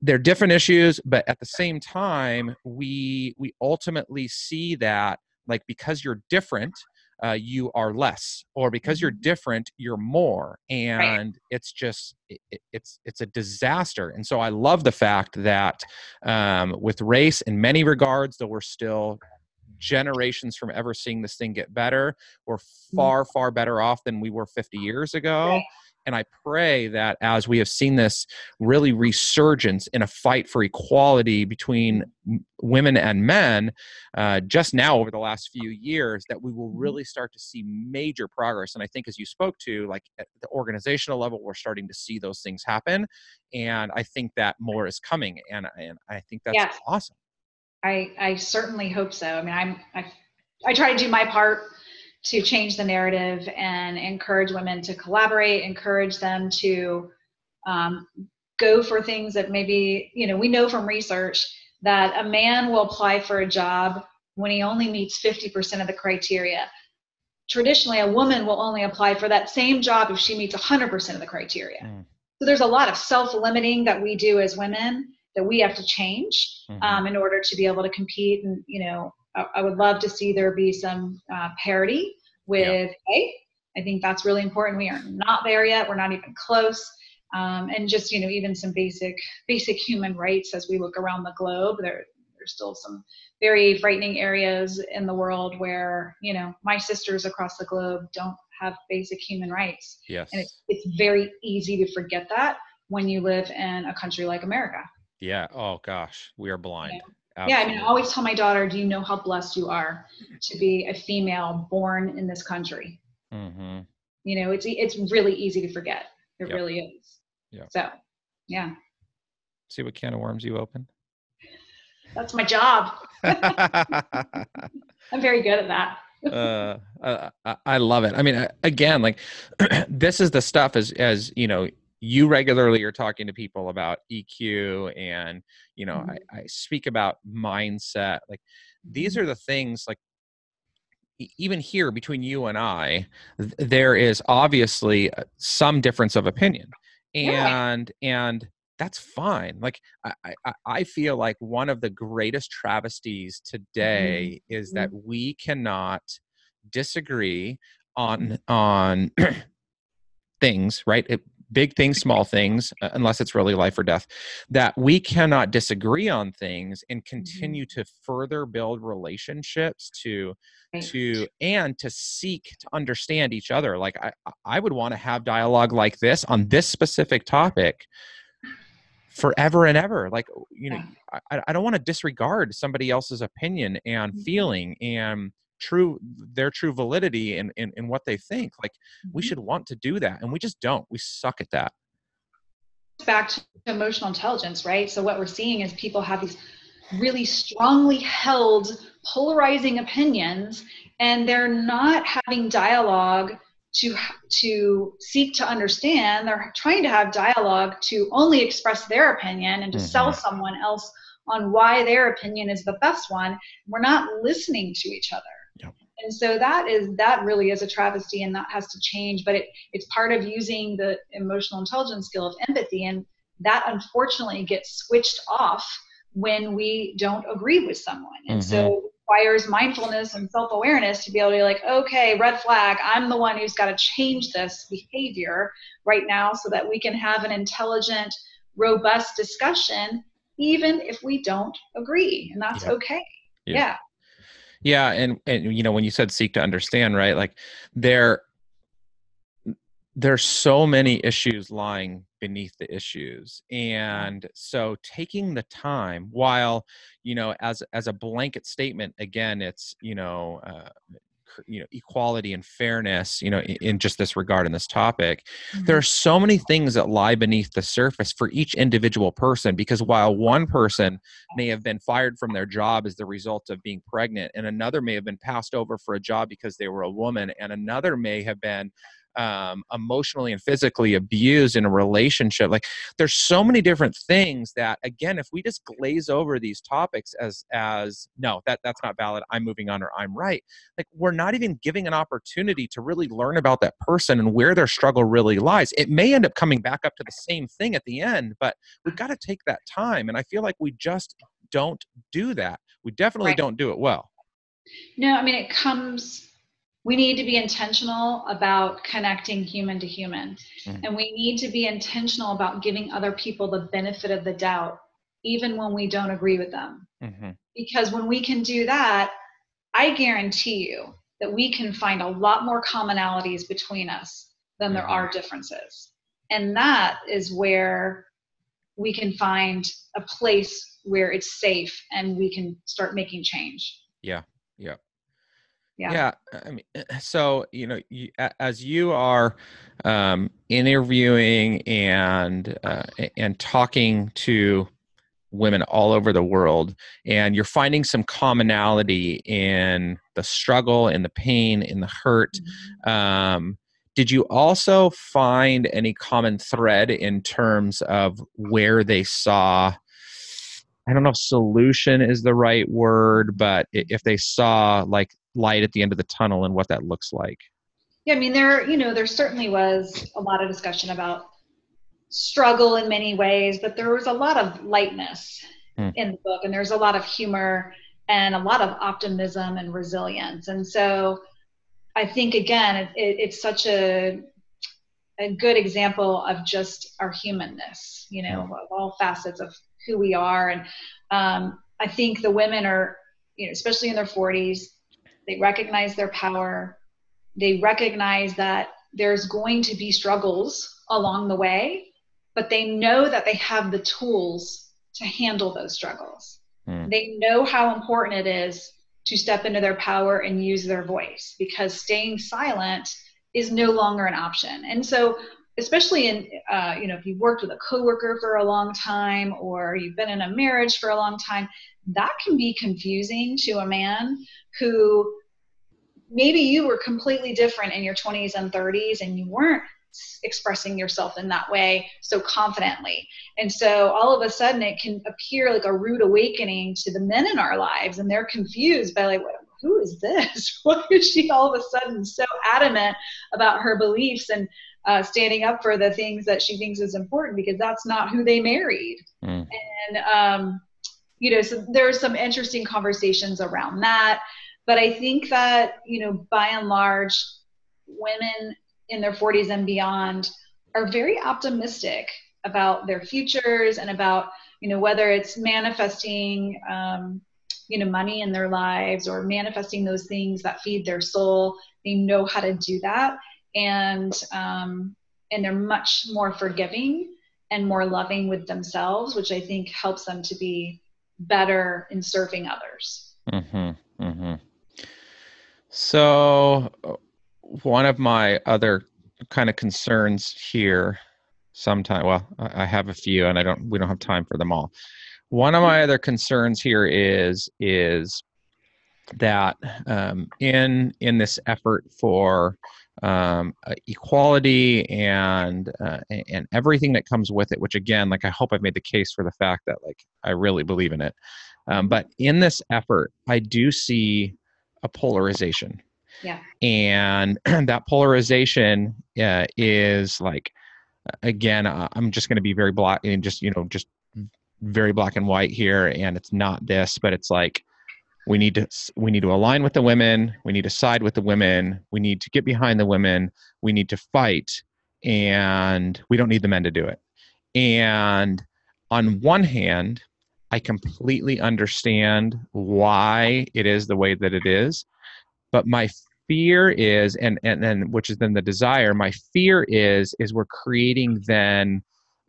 they're different issues but at the same time we we ultimately see that like because you're different uh, you are less or because you're Mhm. different you're more and it's just it, it- it's it's a disaster and so i love the fact that um, with race in many regards though we're still generations from ever seeing this thing get better we're far far better off than we were 50 years ago and I pray that as we have seen this really resurgence in a fight for equality between women and men, uh, just now over the last few years, that we will mm-hmm. really start to see major progress. And I think, as you spoke to, like at the organizational level, we're starting to see those things happen. And I think that more is coming. And, and I think that's yes. awesome. I, I certainly hope so. I mean, I'm, I, I try to do my part to change the narrative and encourage women to collaborate, encourage them to um, go for things that maybe, you know, we know from research that a man will apply for a job when he only meets 50% of the criteria. Traditionally, a woman will only apply for that same job if she meets 100% of the criteria. Mm. So there's a lot of self limiting that we do as women that we have to change mm-hmm. um, in order to be able to compete and, you know, I, would love to see there be some uh, parity with pay. I think that's really important. We are not there yet. We're not even close. Um, and just you know, even some basic basic human rights as we look around the globe. There, there's still some very frightening areas in the world where you know my sisters across the globe don't have basic human rights. Yes. And it's it's very easy to forget that when you live in a country like America. Yeah. Oh gosh, we are blind. Absolutely. Yeah, I mean, I always tell my daughter, "Do you know how blessed you are to be a female born in this country?" Mm-hmm. You know, it's it's really easy to forget. It yep. really is. Yeah. So, yeah. See what can of worms you open. That's my job. *laughs* I'm very good at that. uh, I, I love it. I mean, again, like *clears throat* this is the stuff as as you know you regularly are talking to people about EQ and you know mm-hmm. I, I, speak about mindset like these mm-hmm. are the things like even here between you and I th- there is obviously uh, some difference of opinion and yeah. and that's fine like I, I, I feel like one of the greatest travesties today mm-hmm. is that mm-hmm. we cannot disagree on on *clears throat* things right it, big things, small things, uh, unless it's really life or death, that we cannot disagree on things and mm-hmm. continue to further build relationships to to and to seek to understand each other. Like I I would want to have dialogue like this on this specific topic forever and ever like you know I, I don't want to disregard somebody else's opinion and mm-hmm. feeling and true their true validity in, in, in what they think like we mm-hmm. should want to do that and we just don't we suck at that back to emotional intelligence right so what we're seeing is people have these really strongly held polarizing opinions and they're not having dialogue to to seek to understand they're trying to have dialogue to only express their opinion and to mm-hmm. sell someone else on why their opinion is the best one we're not listening to each other and so that is that really is a travesty and that has to change but it, it's part of using the emotional intelligence skill of empathy and that unfortunately gets switched off when we don't agree with someone and mm-hmm. so requires mindfulness and self-awareness to be able to be like okay red flag i'm the one who's got to change this behavior right now so that we can have an intelligent robust discussion even if we don't agree and that's yeah. okay yeah. yeah yeah, and and you know when you said seek to understand, right? Like there there's so many issues lying beneath the issues and so taking the time while you know as as a blanket statement again it's you know uh, you know equality and fairness you know in, in just this regard in this topic mm-hmm. there are so many things that lie beneath the surface for each individual person because while one person may have been fired from their job as the result of being pregnant and another may have been passed over for a job because they were a woman and another may have been um, emotionally and physically abused in a relationship like there's so many different things that again if we just glaze over these topics as as no that that's not valid. I'm moving on or i'm right like we're not even giving an opportunity to really learn about that person and where their struggle really lies. It may end up coming back up to the same thing at the end but we've got to take that time and i feel like we just don't do that. We definitely right. don't do it well. No i mean it comes we need to be intentional about connecting human to human. Mm-hmm. And we need to be intentional about giving other people the benefit of the doubt, even when we don't agree with them. Mm-hmm. Because when we can do that, I guarantee you that we can find a lot more commonalities between us than there Mhm. are differences. And that is where we can find a place where it's safe and we can start making change. Yeah, yeah. Yeah. Yeah, I mean, so you know, you, as you are um, interviewing and uh, and talking to women all over the world, and you're finding some commonality in the struggle, in the pain, in the hurt. Um, did you also find any common thread in terms of where they saw? I don't know if solution is the right word, but if they saw like light at the end of the tunnel and what that looks like. Yeah, I mean, there, you know, there certainly was a lot of discussion about struggle in many ways, but there was a lot of lightness Hmm. in the book, and there's a lot of humor and a lot of optimism and resilience. And so, I think again, it, it, it's such a a good example of just our humanness, you know, of all facets of who we are. And um, I think the women are, you know, especially in their 40s, they recognize their power. They recognize that there's going to be struggles along the way, but they know that they have the tools to handle those struggles. Hmm. They know how important it is to step into their power and use their voice because staying silent is no longer an option. And so, especially in, uh, you know, if you've worked with a coworker for a long time or you've been in a marriage for a long time, that can be confusing to a man who maybe you were completely different in your 20s and 30s and you weren't expressing yourself in that way so confidently. And so all of a sudden it can appear like a rude awakening to the men in our lives and they're confused by like, who is this? *laughs* Why is she all of a sudden so adamant about her beliefs and uh, standing up for the things that she thinks is important because that's not who they married. Mm. And, um, you know, so there's some interesting conversations around that. But I think that, you know, by and large, women in their 40s and beyond are very optimistic about their futures and about, you know, whether it's manifesting, um, you know, money in their lives or manifesting those things that feed their soul. They know how to do that. And, um, and they're much more forgiving and more loving with themselves, which I think helps them to be better in serving others. Mm-hmm, mm-hmm. So, uh, one of my other kind of concerns here, sometime, well, I have a few, and I don't. We don't have time for them all. One of my other concerns here is is that um, in in this effort for um, uh, equality and uh, and everything that comes with it, which again, like I hope I've made the case for the fact that like I really believe in it. Um, but in this effort, I do see a polarization. Yeah. And *clears throat* that polarization uh, is like, again, I'm just going to be very black and just, you know, just very black and white here. And it's not this, but it's like, we need to we need to align with the women we need to side with the women we need to get behind the women we need to fight and we don't need the men to do it and on one hand i completely understand why it is the way that it is but my fear is and and then which is then the desire my fear is is we're creating then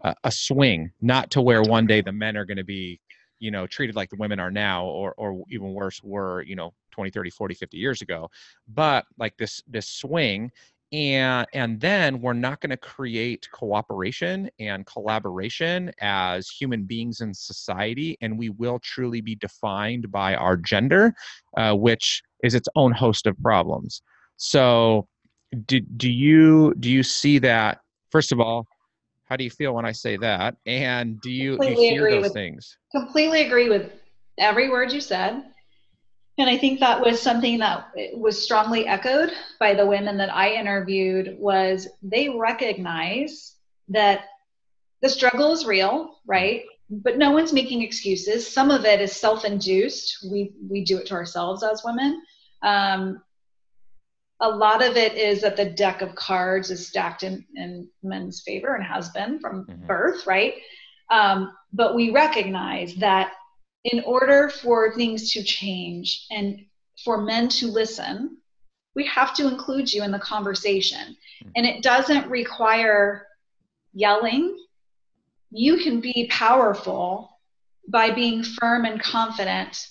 a, a swing not to where one day the men are going to be you know treated like the women are now or or even worse were you know 20 30 40 50 years ago. But like this this swing and and then we're not going to create cooperation and collaboration as human beings in society and we will truly be defined by our gender uh, which is its own host of problems. So do, do you do you see that first of all how do you feel when i say that? And do you, do you hear those with- things? completely agree with every word you said. And I think that was something that was strongly echoed by the women that I interviewed was they recognize that the struggle is real, right? But no one's making excuses. Some of it is self-induced. We we do it to ourselves as women. Um, a lot of it is that the deck of cards is stacked in, in men's favor and has been from Mhm. birth, right? Um, but we recognize that in order for things to change and for men to listen, we have to include you in the conversation. Hmm. And it doesn't require yelling. You can be powerful by being firm and confident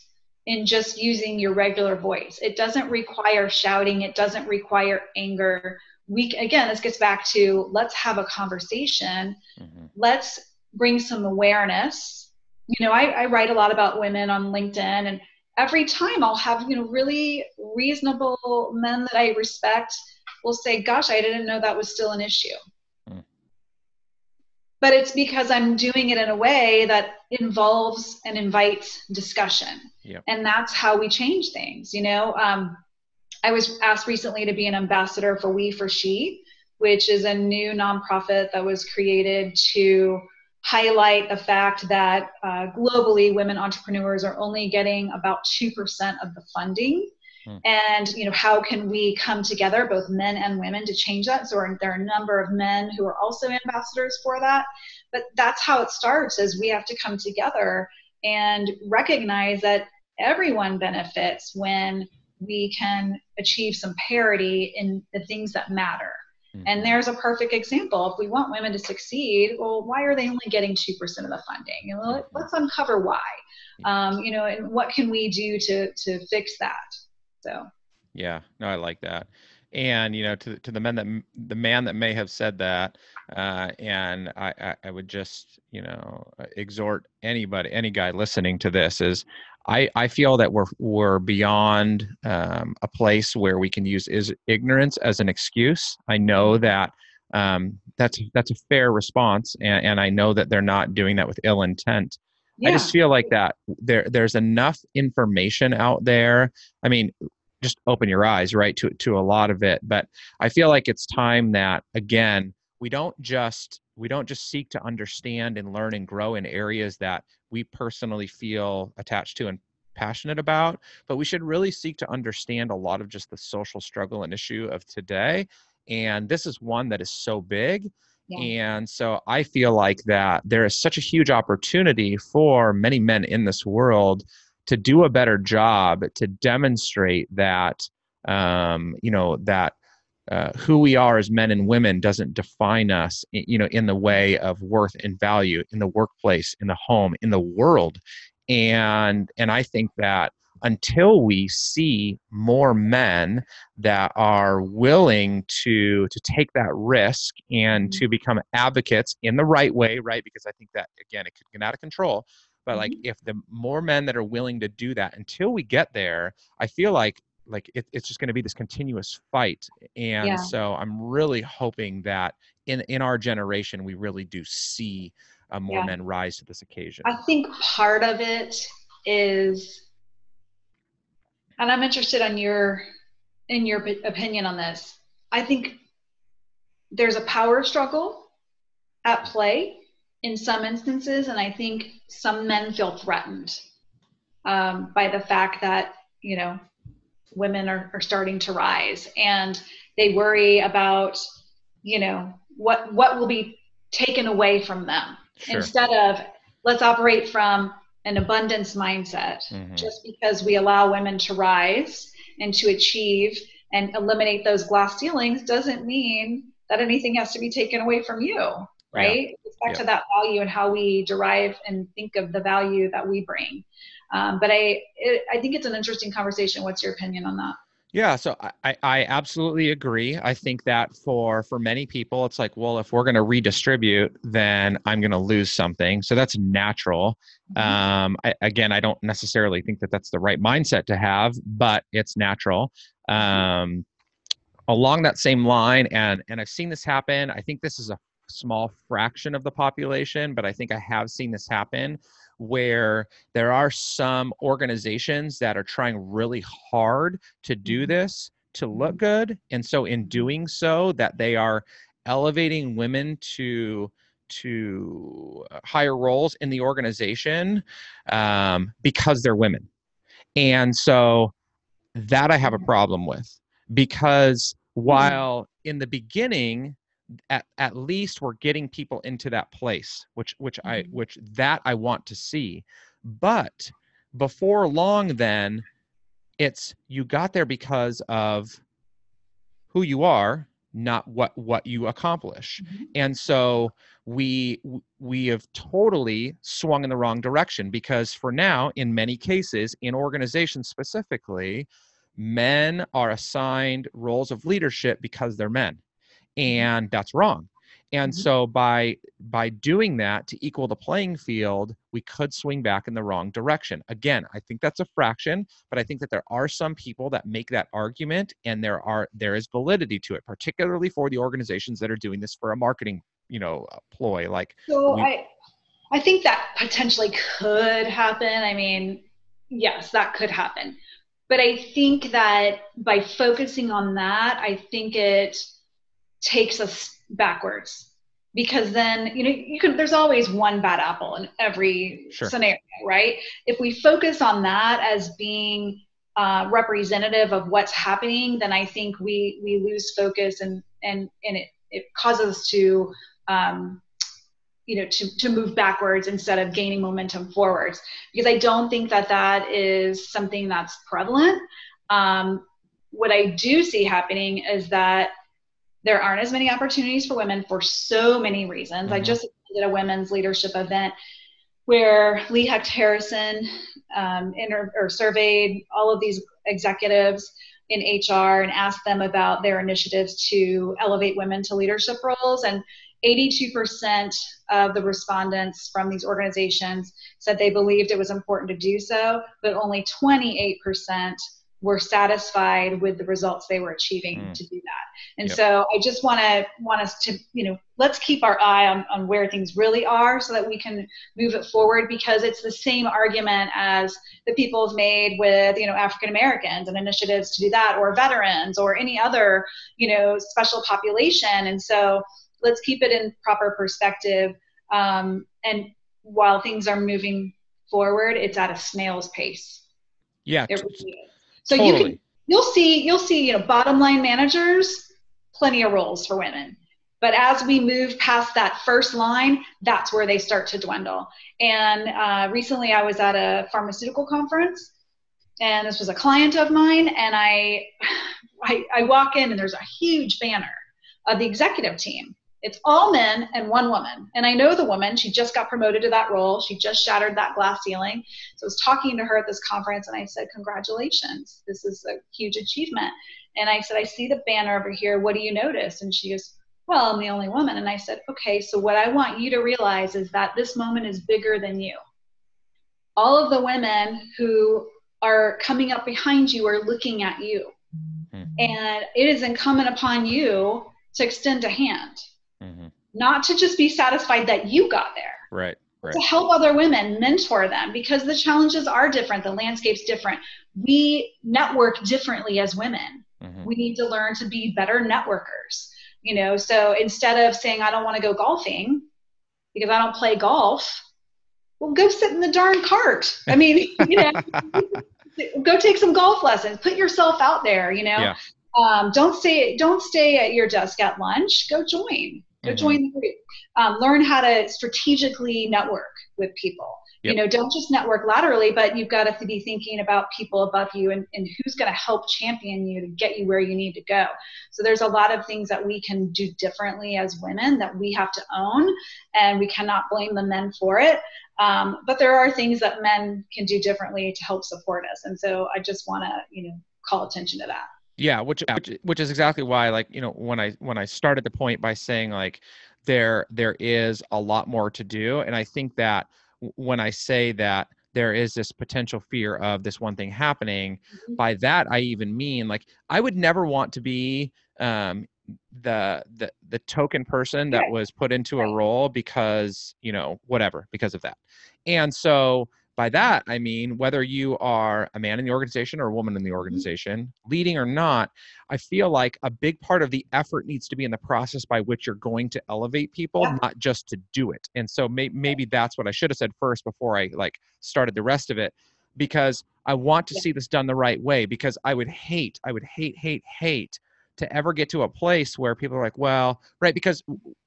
in just using your regular voice. It doesn't require shouting, it doesn't require anger. We again, this gets back to let's have a conversation. Mhm. Let's bring some awareness. You know, I, I write a lot about women on LinkedIn and every time I'll have, you know, really reasonable men that I respect will say, Gosh, I didn't know that was still an issue. Mm. But it's because I'm doing it in a way that involves and invites discussion. Yep. And that's how we change things. You know, um, I was asked recently to be an ambassador for We for She, which is a new nonprofit that was created to highlight the fact that uh, globally women entrepreneurs are only getting about 2% of the funding. Hmm. and you know how can we come together both men and women to change that? So there are a number of men who are also ambassadors for that. But that's how it starts is we have to come together and recognize that everyone benefits when we can achieve some parity in the things that matter and Mhm. there's a perfect example. If we want women to succeed, well, why are they only getting 2% of the funding? You know, let, let's uncover why. Um, you know, and what can we do to, to fix that? So, Yeah, no, I like that. And you know, to to the men that the man that may have said that, uh, and I, I I would just you know exhort anybody, any guy listening to this is, I I feel that we're we're beyond um, a place where we can use is ignorance as an excuse. I know that um, that's that's a fair response, and, and I know that they're not doing that with ill intent. yeah. I just feel like that there there's enough information out there. I mean, just open your eyes, right, to to a lot of it. But I feel like it's time that again, we don't just we don't just seek to understand and learn and grow in areas that we personally feel attached to and passionate about, but we should really seek to understand a lot of just the social struggle and issue of today. And this is one that is so big Yeah. and so I feel like that there is such a huge opportunity for many men in this world to do a better job to demonstrate that, um, you know, that uh, who we are as men and women doesn't define us, you know, in the way of worth and value in the workplace, in the home, in the world. And and I think that until we see more men that are willing to to take that risk and to become advocates in the right way right? Because i think that again it could get out of control. But like if the more men that are willing to do that until we get there i feel like like it, it's just going to be this continuous fight and Yeah. so i'm really hoping that in in our generation we really do see uh, more Yeah. men rise to this occasion I think part of it is, and I'm interested on your in your opinion on this. I think there's a power struggle at play in some instances, and I think some men feel threatened um, by the fact that you know women are, are starting to rise, and they worry about you know what what will be taken away from them. Sure. Instead of let's operate from an abundance mindset. Mhm. just because we allow women to rise and to achieve and eliminate those glass ceilings doesn't mean that anything has to be taken away from you right? It's back Yeah. to that value and how we derive and think of the value that we bring um, but i it, i think it's an interesting conversation what's your opinion on that Yeah, so I, I, absolutely agree. I think that for for many people, it's like, well, if we're going to redistribute, then I'm going to lose something. So that's natural. Um, I, again, I don't necessarily think that that's the right mindset to have, but it's natural. Um, along that same line, and and I've seen this happen. I think this is a small fraction of the population, but I think I have seen this happen where there are some organizations that are trying really hard to do Mhm. this to look good and so in doing so that they are elevating women to to uh, higher roles in the organization um, because they're women. And so that i have a problem with because while in the beginning at, at least we're getting people into that place which which i Mhm. which that i want to see but before long then it's you got there because of who you are not what what you accomplish Mhm. and so we we have totally swung in the wrong direction because for now in many cases in organizations specifically men are assigned roles of leadership because they're men and that's wrong and Mhm. so by by doing that to equal the playing field we could swing back in the wrong direction again i think that's a fraction but i think that there are some people that make that argument and there are there is validity to it particularly for the organizations that are doing this for a marketing you know ploy like So I, I think that potentially could happen. I mean, yes, that could happen. But I think that by focusing on that, I think it takes us backwards. Because then you know you can there's always one bad apple in every Sure. scenario right? If we focus on that as being uh, representative of what's happening then i think we we lose focus and and and it it causes us to um, you know to to move backwards instead of gaining momentum forwards. Because i don't think that that is something that's prevalent. Um, what i do see happening is that there aren't as many opportunities for women for so many reasons. I Mhm. just did a women's leadership event where Lee Hecht Harrison um, inter- or surveyed all of these executives in HR and asked them about their initiatives to elevate women to leadership roles. And 82% of the respondents from these organizations said they believed it was important to do so, but only 28% were satisfied with the results they were achieving Mm. to do that. And Yep. so I just want to want us to, you know, let's keep our eye on, on where things really are so that we can move it forward because it's the same argument as the people have made with, you know, African Americans and initiatives to do that or veterans or any other, you know, special population. And so let's keep it in proper perspective. Um, and while things are moving forward, it's at a snail's pace. yeah really. So you can you'll see you'll see you know bottom line managers plenty of roles for women. But as we move past that first line that's where they start to dwindle. And uh, recently i was at a pharmaceutical conference and this was a client of mine and I, *sighs* I i walk in and there's a huge banner of the executive team it's all men and one woman and i know the woman she just got promoted to that role she just shattered that glass ceiling so I was talking to her at this conference and I said, Congratulations, this is a huge achievement. And I said, I see the banner over here. What do you notice? And she goes, Well, I'm the only woman. And I said, Okay, so what I want you to realize is that this moment is bigger than you. All of the women who are coming up behind you are looking at you. Mhm. And it is incumbent upon you to extend a hand, Mhm. not to just be satisfied that you got there. Right right. To help other women mentor them because the challenges are different the landscape's different. We network differently as women. Mhm. we need to learn to be better networkers you know? So instead of saying i don't want to go golfing because i don't play golf well go sit in the darn cart. I mean *laughs* you know go take some golf lessons. Put yourself out there you know? Yeah. um, don't stay don't stay at your desk at lunch. Go join go Mhm. join the group. Um, learn how to strategically network with people. Yep. you know don't just network laterally but you've got to be thinking about people above you and, and who's going to help champion you to get you where you need to go. So there's a lot of things that we can do differently as women that we have to own and we cannot blame the men for it. Um, but there are things that men can do differently to help support us. And so i just want to you know call attention to that yeah which, which which is exactly why like you know when i when i started the point by saying like there there is a lot more to do and i think that when i say that there is this potential fear of this one thing happening Mhm. by that i even mean like i would never want to be um the the the token person that was put into a role because you know whatever because of that. And so by that i mean whether you are a man in the organization or a woman in the organization leading or not i feel like a big part of the effort needs to be in the process by which you're going to elevate people Yeah. not just to do it and so may- maybe that's what i should have said first before i like started the rest of it because i want to Yeah. see this done the right way because i would hate i would hate hate hate to ever get to a place where people are like well right because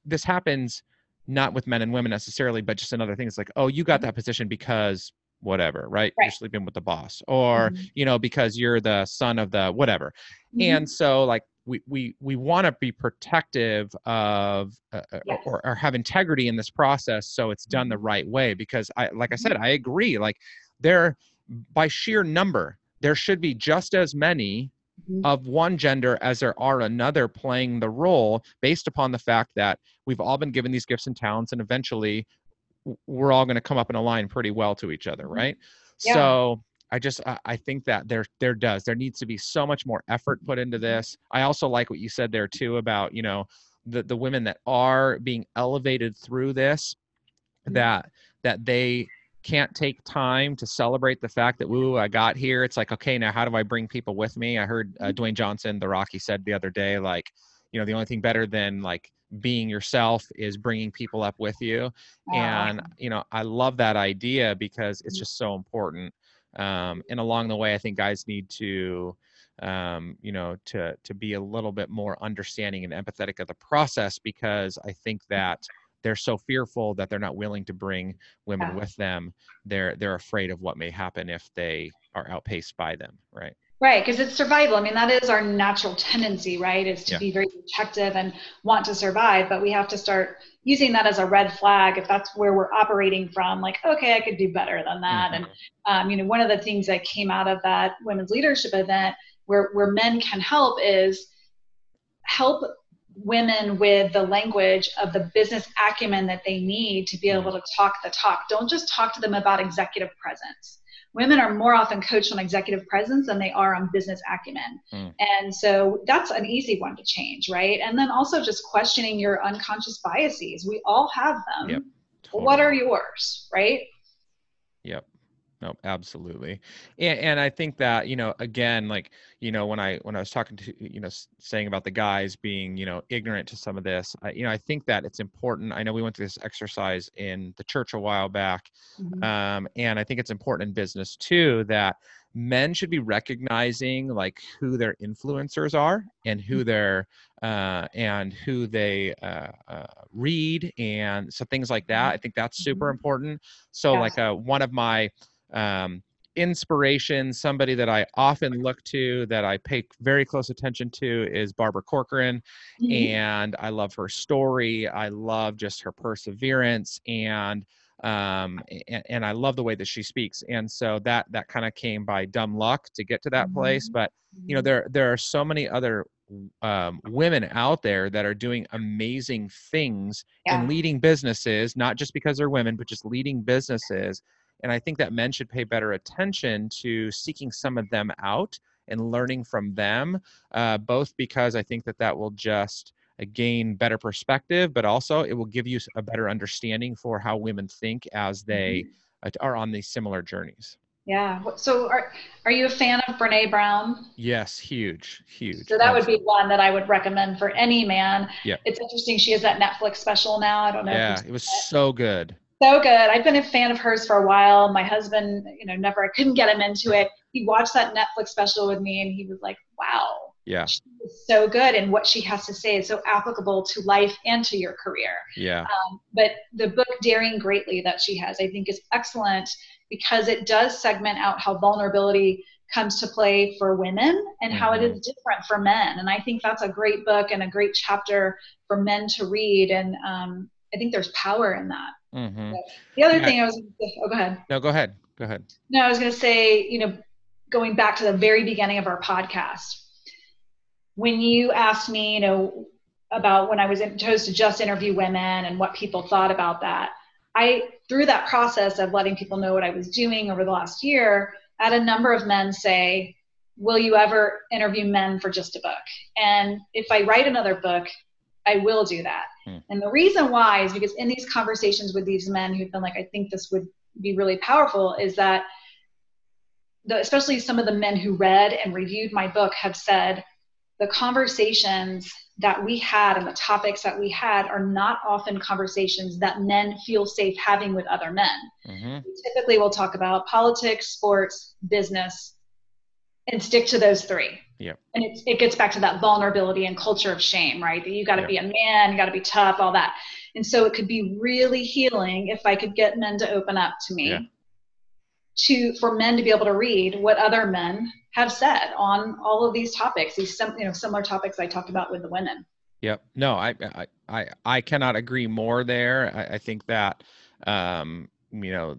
this happens not with men and women necessarily but just another thing it's like oh you got Mhm. that position because whatever right, you're sleeping with the boss or Mhm. you know because you're the son of the whatever Mhm. and so like we we we want to be protective of uh, uh Yes. or, or have integrity in this process so it's done the right way because i like i said i agree like there by sheer number there should be just as many Mhm. of one gender as there are another playing the role based upon the fact that we've all been given these gifts and talents and eventually we're all going to come up and align pretty well to each other right Yeah. so i just I, I think that there there does there needs to be so much more effort put into this i also like what you said there too about you know the the women that are being elevated through this Mhm. that that they can't take time to celebrate the fact that woo I got here. It's like okay, now how do I bring people with me? I heard uh, Dwayne Johnson, the Rocky, said the other day like, you know, the only thing better than like being yourself is bringing people up with you. Wow. And you know, I love that idea because it's Mhm. just so important. Um, and along the way, I think guys need to um, you know to to be a little bit more understanding and empathetic of the process because I think that they're so fearful that they're not willing to bring women Yeah. with them they're they're afraid of what may happen if they are outpaced by them right Right, because it's survival. I mean, that is our natural tendency, right? Is to Yeah. be very protective and want to survive, but we have to start using that as a red flag if that's where we're operating from. Like, okay, I could do better than that. And um, you know, one of the things that came out of that women's leadership event, where where men can help, is help women with the language of the business acumen that they need to be able to talk the talk. Don't just talk to them about executive presence. Women are more often coached on executive presence than they are on business acumen. Mm. And so that's an easy one to change, right? And then also just questioning your unconscious biases. We all have them. Yep, What are yours, right? No, absolutely. And, and I think that, you know, again, like, you know, when I, when I was talking to, you know, saying about the guys being, you know, ignorant to some of this, I, you know, I think that it's important. I know we went through this exercise in the church a while back. Mhm. Um, and I think it's important in business too, that men should be recognizing like who their influencers are and who their, uh, and who they, uh, uh, read and so things like that. I think that's super Mhm. important. So Yeah. like, uh, one of my, um, inspiration somebody that i often look to that i pay very close attention to is barbara corcoran Mhm. and i love her story i love just her perseverance and um and, and i love the way that she speaks and so that that kind of came by dumb luck to get to that place Mhm. but you know there there are so many other um, women out there that are doing amazing things Yeah. and leading businesses not just because they're women but just leading businesses and i think that men should pay better attention to seeking some of them out and learning from them uh, both because i think that that will just uh, gain better perspective but also it will give you a better understanding for how women think as they uh, are on these similar journeys Yeah. So are are you a fan of Brene Brown? yes huge huge So that would be one that I would recommend for any man. Yeah. It's interesting. She has that Netflix special now. I don't know. yeah it was so good so good. I've been a fan of hers for a while. My husband, you know, never I couldn't get him into it. He watched that Netflix special with me and he was like, Wow, yeah she is so good and what she has to say is so applicable to life and to your career. yeah Um, but the book Daring Greatly that she has, I think, is excellent because it does segment out how vulnerability comes to play for women and how it Mhm. is different for men. And I think that's a great book and a great chapter for men to read. And um, I think there's power in that. Hmm The other Yeah. thing I was, oh, go ahead. no go ahead go ahead No, I was going to say, you know, going back to the very beginning of our podcast, when you asked me, you know, about when I was in, chose to just interview women and what people thought about that, I, through that process of letting people know what I was doing over the last year, I had a number of men say, Will you ever interview men for just a book? And if I write another book, I will do that. Hmm. And the reason why is because in these conversations with these men who've been like, I think this would be really powerful, is that the, especially some of the men who read and reviewed my book have said the conversations that we had and the topics that we had are not often conversations that men feel safe having with other men. hmm Typically, we'll talk about politics, sports, business, and stick to those three. Yeah. And it's, it gets back to that vulnerability and culture of shame, right? That you got to Yep. be a man, you got to be tough, all that. And so it could be really healing if I could get men to open up to me Yeah. to for men to be able to read what other men have said on all of these topics, these some you know similar topics I talked about with the women. Yep. No, I I I, I cannot agree more there. I, I think that um, you know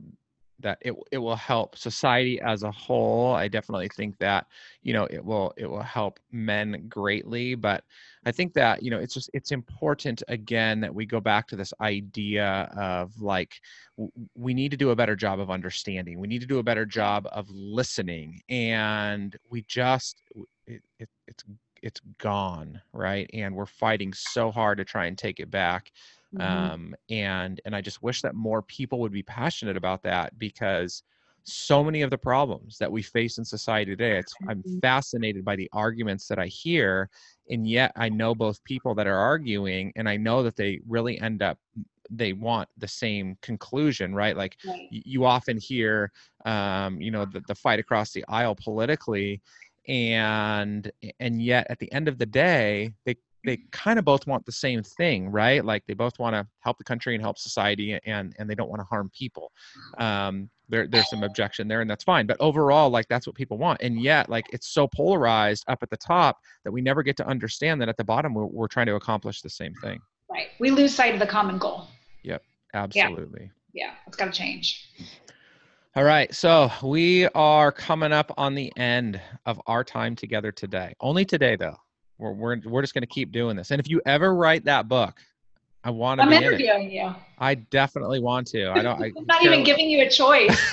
that it it will help society as a whole. I definitely think that you know it will it will help men greatly, but I think that you know it's just it's important again that we go back to this idea of like w- we need to do a better job of understanding. We need to do a better job of listening, and we just it, it, it's it's gone right and we're fighting so hard to try and take it back mm-hmm. um, and and i just wish that more people would be passionate about that because so many of the problems that we face in society today it's i'm fascinated by the arguments that i hear and yet i know both people that are arguing and i know that they really end up they want the same conclusion right like right. you often hear um, you know the, the fight across the aisle politically and and yet at the end of the day they they kind of both want the same thing right? Like they both want to help the country and help society and and they don't want to harm people. Um there, there's some objection there and that's fine but overall like that's what people want and yet like it's so polarized up at the top that we never get to understand that at the bottom we're, we're trying to accomplish the same thing. Right. We lose sight of the common goal. Yep. Absolutely. Yeah, yeah it's got to change. All right. So we are coming up on the end of our time together today. Only today, though. We're, we're, we're just going to keep doing this. And if you ever write that book, I want to. I'm interviewing you. I definitely want to. I don't. I *laughs* am not even giving you a choice. *laughs*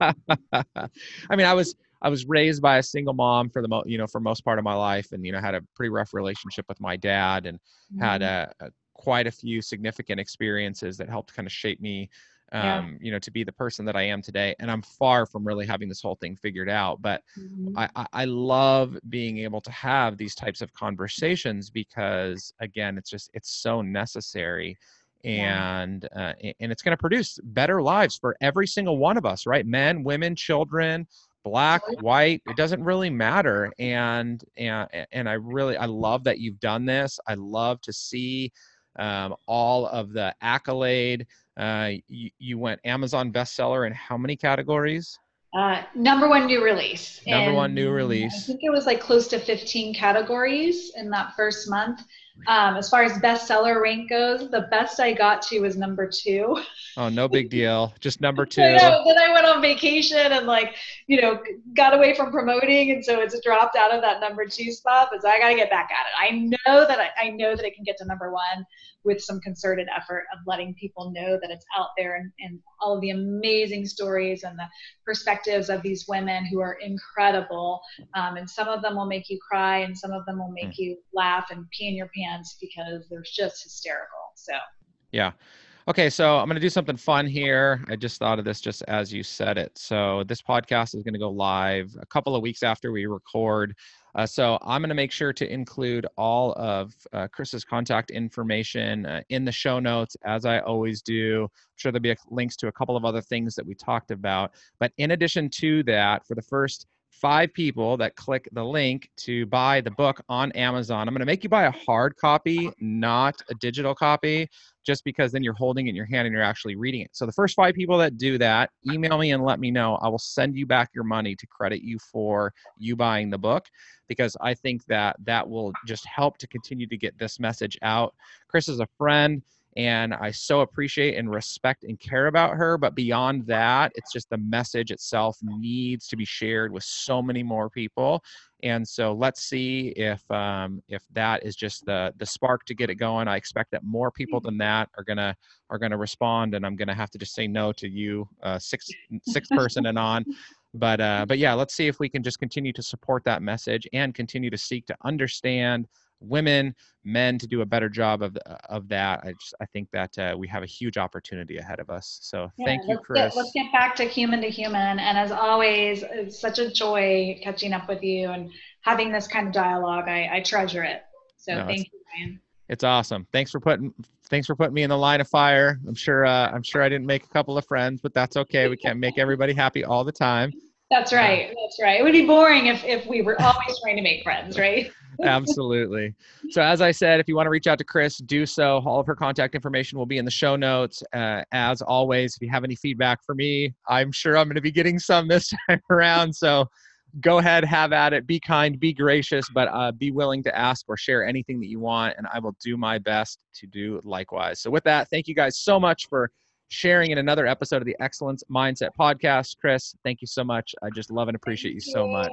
I mean, I was I was raised by a single mom for the mo- you know for most part of my life, and you know had a pretty rough relationship with my dad, and mm-hmm. had a, a, quite a few significant experiences that helped kind of shape me um, yeah. you know, to be the person that I am today. And I'm far from really having this whole thing figured out. But mm-hmm. I, I love being able to have these types of conversations because, again, it's just it's so necessary and uh, and it's going to produce better lives for every single one of us right men women children black white it doesn't really matter and and and i really i love that you've done this i love to see um, all of the accolade uh, you, you, went Amazon bestseller in how many categories? Uh, number one new release. Number and one new release. I think it was like close to 15 categories in that first month. Um, as far as bestseller rank goes, the best I got to was number two. Oh, no big deal. Just number two. *laughs* I know, then I went on vacation and like, you know, got away from promoting, and so it's dropped out of that number two spot. But so I got to get back at it. I know that I, I know that it can get to number one with some concerted effort of letting people know that it's out there and, and all of the amazing stories and the perspectives of these women who are incredible. Um, and some of them will make you cry, and some of them will make mm. you laugh and pee in your pants because they're just hysterical. So, yeah. Okay, so I'm going to do something fun here. I just thought of this just as you said it. So, this podcast is going to go live a couple of weeks after we record uh, so I'm going to make sure to include all of uh, Chris's contact information uh, in the show notes, as I always do. I'm sure there'll be a, links to a couple of other things that we talked about. But in addition to that, for the first five people that click the link to buy the book on Amazon. I'm going to make you buy a hard copy, not a digital copy, just because then you're holding it in your hand and you're actually reading it. So the first five people that do that, email me and let me know. I will send you back your money to credit you for you buying the book because I think that that will just help to continue to get this message out. Chris is a friend and I so appreciate and respect and care about her. But beyond that, it's just the message itself needs to be shared with so many more people. And so let's see if um, if that is just the the spark to get it going. I expect that more people than that are gonna are gonna respond, and I'm gonna have to just say no to you, uh, six six person and on. But uh, but yeah, let's see if we can just continue to support that message and continue to seek to understand women, men to do a better job of of that. I just I think that uh, we have a huge opportunity ahead of us. So yeah, thank you, let's Chris. Get, let's get back to human to human. And as always, it's such a joy catching up with you and having this kind of dialogue. I, I treasure it. So no, thank you, Ryan. It's awesome. Thanks for putting thanks for putting me in the line of fire. I'm sure uh, I'm sure I didn't make a couple of friends, but that's okay. We can't make everybody happy all the time. That's right. That's right. It would be boring if, if we were always trying to make friends, right? Absolutely. So, as I said, if you want to reach out to Chris, do so. All of her contact information will be in the show notes. Uh, as always, if you have any feedback for me, I'm sure I'm going to be getting some this *laughs* time around. So, go ahead, have at it. Be kind, be gracious, but uh, be willing to ask or share anything that you want, and I will do my best to do likewise. So, with that, thank you guys so much for sharing in another episode of the Excellence Mindset Podcast. Chris, thank you so much. I just love and appreciate you so much.